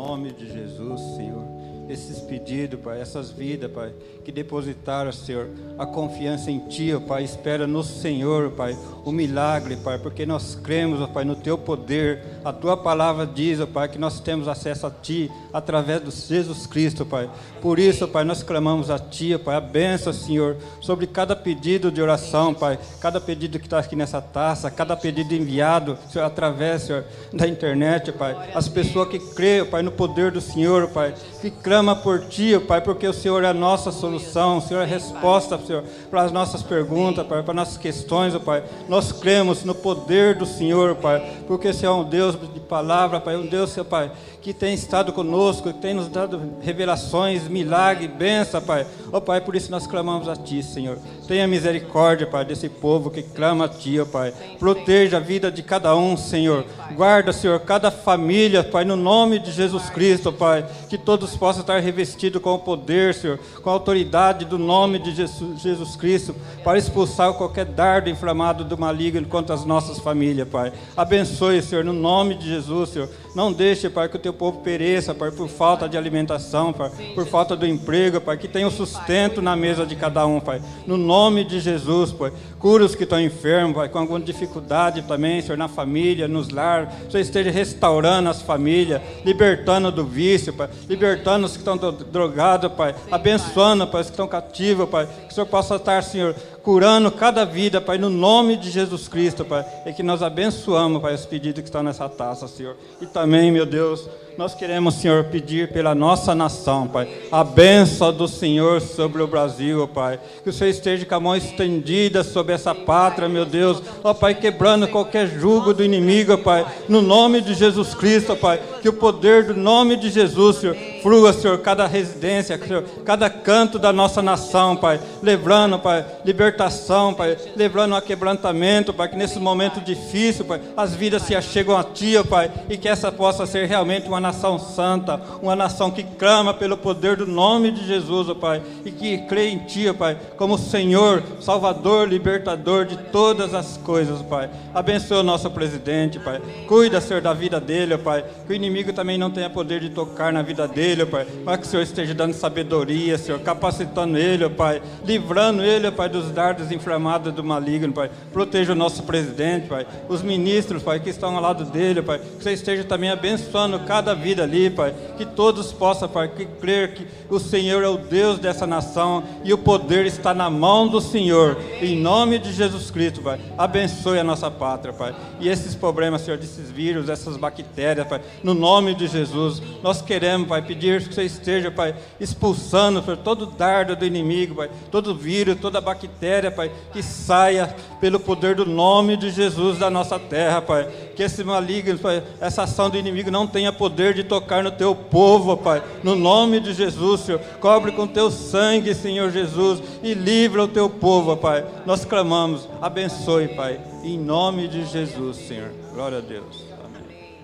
nome de Jesus, Senhor. Esses pedidos, Pai, essas vidas, Pai, que depositaram, Senhor, a confiança em Ti, ó Pai, espera no Senhor, Pai, o milagre, Pai, porque nós cremos, ó Pai, no Teu poder. A Tua palavra diz, ó Pai, que nós temos acesso a Ti através do Jesus Cristo, Pai. Por isso, Pai, nós clamamos a Ti, ó Pai, a benção, Senhor, sobre cada pedido de oração, Pai, cada pedido que está aqui nessa taça, cada pedido enviado, Senhor, através, Senhor, da internet, Pai. As pessoas que creem, Pai, no poder do Senhor, Pai, que clama por Ti, Pai, porque o Senhor é a nossa solução, o Senhor é a resposta, Senhor, para as nossas perguntas, Pai, para as nossas questões, Pai. Nós cremos no poder do Senhor, Pai, porque Senhor é um Deus de palavra, Pai, um Deus, Pai, que tem estado conosco, que tem nos dado revelações, milagre, benção, Pai. Ó oh, Pai, por isso nós clamamos a Ti, Senhor. Tenha misericórdia, Pai, desse povo que clama a Ti, ó oh, Pai. Proteja a vida de cada um, Senhor. Guarda, Senhor, cada família, Pai, no nome de Jesus Cristo, Pai. Que todos possam estar revestidos com o poder, Senhor, com a autoridade do nome de Jesus, Jesus Cristo, para expulsar qualquer dardo inflamado do maligno contra as nossas famílias, Pai. Abençoe, Senhor, no nome de Jesus, Senhor. Não deixe, Pai, que o teu povo pereça, Pai, por falta de alimentação, Pai, por falta do emprego, Pai, que tenha o sustento na mesa de cada um, Pai. No nome de Jesus, Pai. Cura os que estão enfermos, Pai, com alguma dificuldade também, Senhor, na família, nos lar. Senhor esteja restaurando as famílias, libertando do vício, Pai, libertando os que estão drogados, Pai, abençoando, Pai, os que estão cativos, Pai. Que o Senhor possa estar, Senhor, curando cada vida, Pai, no nome de Jesus Cristo, Pai. E que nós abençoamos, Pai, os pedidos que estão nessa taça, Senhor. E também, meu Deus, nós queremos, Senhor, pedir pela nossa nação, Pai, a benção do Senhor sobre o Brasil, Pai. Que o Senhor esteja com a mão estendida sobre essa pátria, meu Deus. Ó, Pai, quebrando qualquer jugo do inimigo, Pai. No nome de Jesus Cristo, Pai. Que o poder do nome de Jesus, Senhor, flua, Senhor, cada residência, Senhor, cada canto da nossa nação, Pai. Levando, Pai, libertação, Pai. Levando a quebrantamento, Pai. Que nesse momento difícil, Pai, as vidas se achegam a Ti, Pai. E que essa possa ser realmente uma nação nação santa, uma nação que clama pelo poder do nome de Jesus, ó Pai, e que crê em Ti, ó Pai, como Senhor, Salvador, Libertador de todas as coisas, Pai. Abençoa o nosso presidente, Pai. Cuida, Senhor, da vida dele, ó Pai. Que o inimigo também não tenha poder de tocar na vida dele, ó Pai. Mas que o Senhor esteja dando sabedoria, Senhor, capacitando ele, ó Pai. Livrando ele, ó Pai, dos dardos inflamados do maligno, Pai. Proteja o nosso presidente, Pai. Os ministros, Pai, que estão ao lado dele, Pai. Que você esteja também abençoando cada vida ali, Pai. Que todos possam, Pai, que crer que o Senhor é o Deus dessa nação e o poder está na mão do Senhor. Em nome de Jesus Cristo, Pai. Abençoe a nossa pátria, Pai. E esses problemas, Senhor, desses vírus, essas bactérias, Pai, no nome de Jesus, nós queremos, Pai, pedir que você esteja, Pai, expulsando, Senhor, todo dardo do inimigo, Pai, todo vírus, toda bactéria, Pai, que saia pelo poder do nome de Jesus da nossa terra, Pai. Que esse maligno, Pai, essa ação do inimigo não tenha poder de tocar no teu povo, Pai. No nome de Jesus, Senhor. Cobre com teu sangue, Senhor Jesus, e livra o teu povo, Pai. Nós clamamos, abençoe, Pai. Em nome de Jesus, Senhor. Glória a Deus. Amém.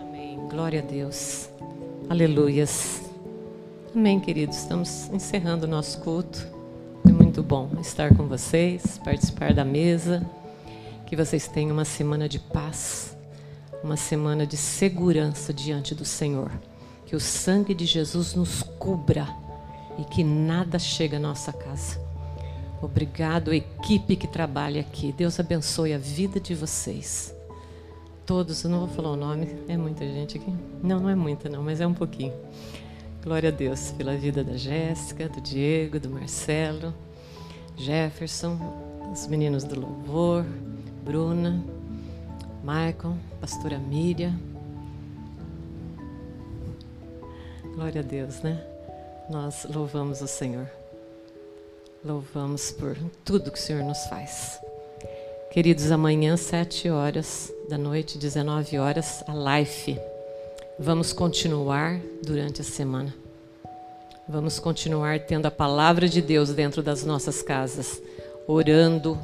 Amém. Glória a Deus. Aleluias. Amém, queridos. Estamos encerrando o nosso culto. É muito bom estar com vocês, participar da mesa. Que vocês tenham uma semana de paz, uma semana de segurança diante do Senhor. Que o sangue de Jesus nos cubra e que nada chegue à nossa casa. Obrigado, equipe que trabalha aqui. Deus abençoe a vida de vocês. Todos, eu não vou falar o nome, é muita gente aqui? Não, não é muita, não, mas é um pouquinho. Glória a Deus pela vida da Jéssica, do Diego, do Marcelo, Jefferson, os meninos do louvor, Bruna, Michael, pastora Miriam. Glória a Deus, né? Nós louvamos o Senhor. Louvamos por tudo que o Senhor nos faz. Queridos, amanhã, sete horas da noite, 19 horas, a Life. Vamos continuar durante a semana. Vamos continuar tendo a palavra de Deus dentro das nossas casas, orando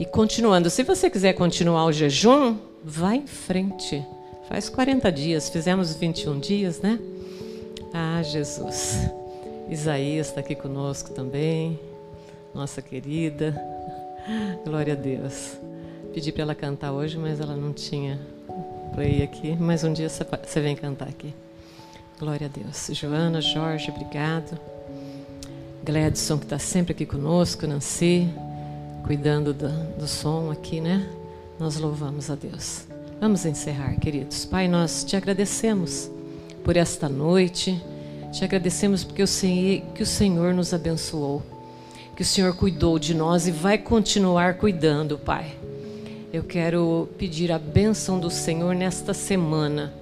e continuando. Se você quiser continuar o jejum, vá em frente. Faz 40 dias, fizemos 21 dias, né? Ah, Jesus. Isaías está aqui conosco também nossa querida. Glória a Deus. Pedi para ela cantar hoje, mas ela não tinha play aqui. Mas um dia você vem cantar aqui. Glória a Deus. Joana, Jorge, obrigado. Gladson, que está sempre aqui conosco, Nancy, cuidando do, do som aqui, né? Nós louvamos a Deus. Vamos encerrar, queridos. Pai, nós te agradecemos por esta noite. Te agradecemos porque o Senhor, que o Senhor nos abençoou, que o Senhor cuidou de nós e vai continuar cuidando, Pai. Eu quero pedir a bênção do Senhor nesta semana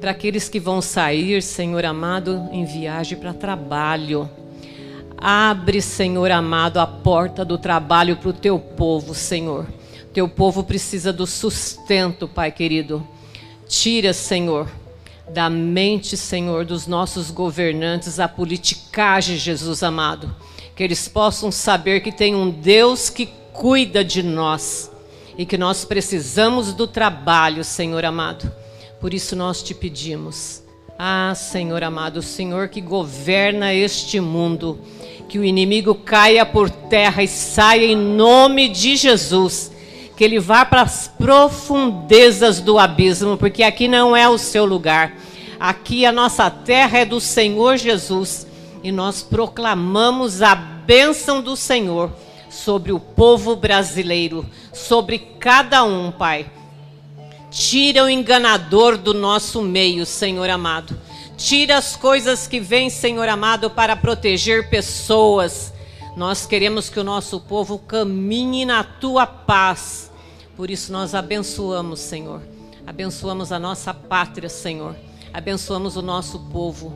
para aqueles que vão sair, Senhor amado, em viagem para trabalho. Abre, Senhor amado, a porta do trabalho para o teu povo, Senhor. Teu povo precisa do sustento, Pai querido. Tira, Senhor, da mente, Senhor, dos nossos governantes a politicagem, Jesus amado. Que eles possam saber que tem um Deus que cuida de nós e que nós precisamos do trabalho, Senhor amado. Por isso nós te pedimos, ah, Senhor amado, o Senhor que governa este mundo, que o inimigo caia por terra e saia em nome de Jesus, que ele vá para as profundezas do abismo, porque aqui não é o seu lugar. Aqui a nossa terra é do Senhor Jesus e nós proclamamos a bênção do Senhor sobre o povo brasileiro, sobre cada um, Pai Tira o enganador do nosso meio, Senhor amado. Tira as coisas que vêm, Senhor amado, para proteger pessoas. Nós queremos que o nosso povo caminhe na tua paz. Por isso nós abençoamos, Senhor. Abençoamos a nossa pátria, Senhor. Abençoamos o nosso povo.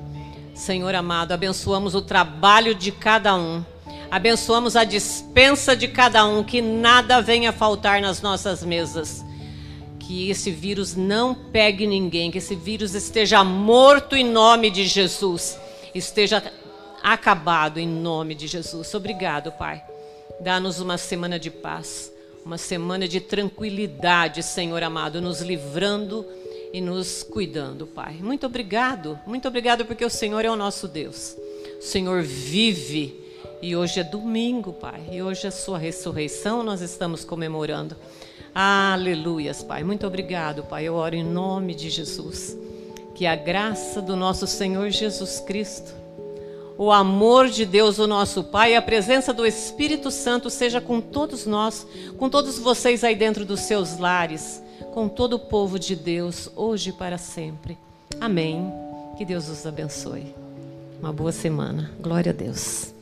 Senhor amado, abençoamos o trabalho de cada um. Abençoamos a dispensa de cada um, que nada venha faltar nas nossas mesas que esse vírus não pegue ninguém, que esse vírus esteja morto em nome de Jesus, esteja acabado em nome de Jesus. Obrigado, Pai. Dá-nos uma semana de paz, uma semana de tranquilidade, Senhor amado, nos livrando e nos cuidando, Pai. Muito obrigado, muito obrigado porque o Senhor é o nosso Deus. O Senhor vive e hoje é domingo, Pai, e hoje é a sua ressurreição, nós estamos comemorando. Aleluias, Pai. Muito obrigado, Pai. Eu oro em nome de Jesus. Que a graça do nosso Senhor Jesus Cristo, o amor de Deus, o nosso Pai, e a presença do Espírito Santo seja com todos nós, com todos vocês aí dentro dos seus lares, com todo o povo de Deus, hoje e para sempre. Amém. Que Deus os abençoe. Uma boa semana. Glória a Deus.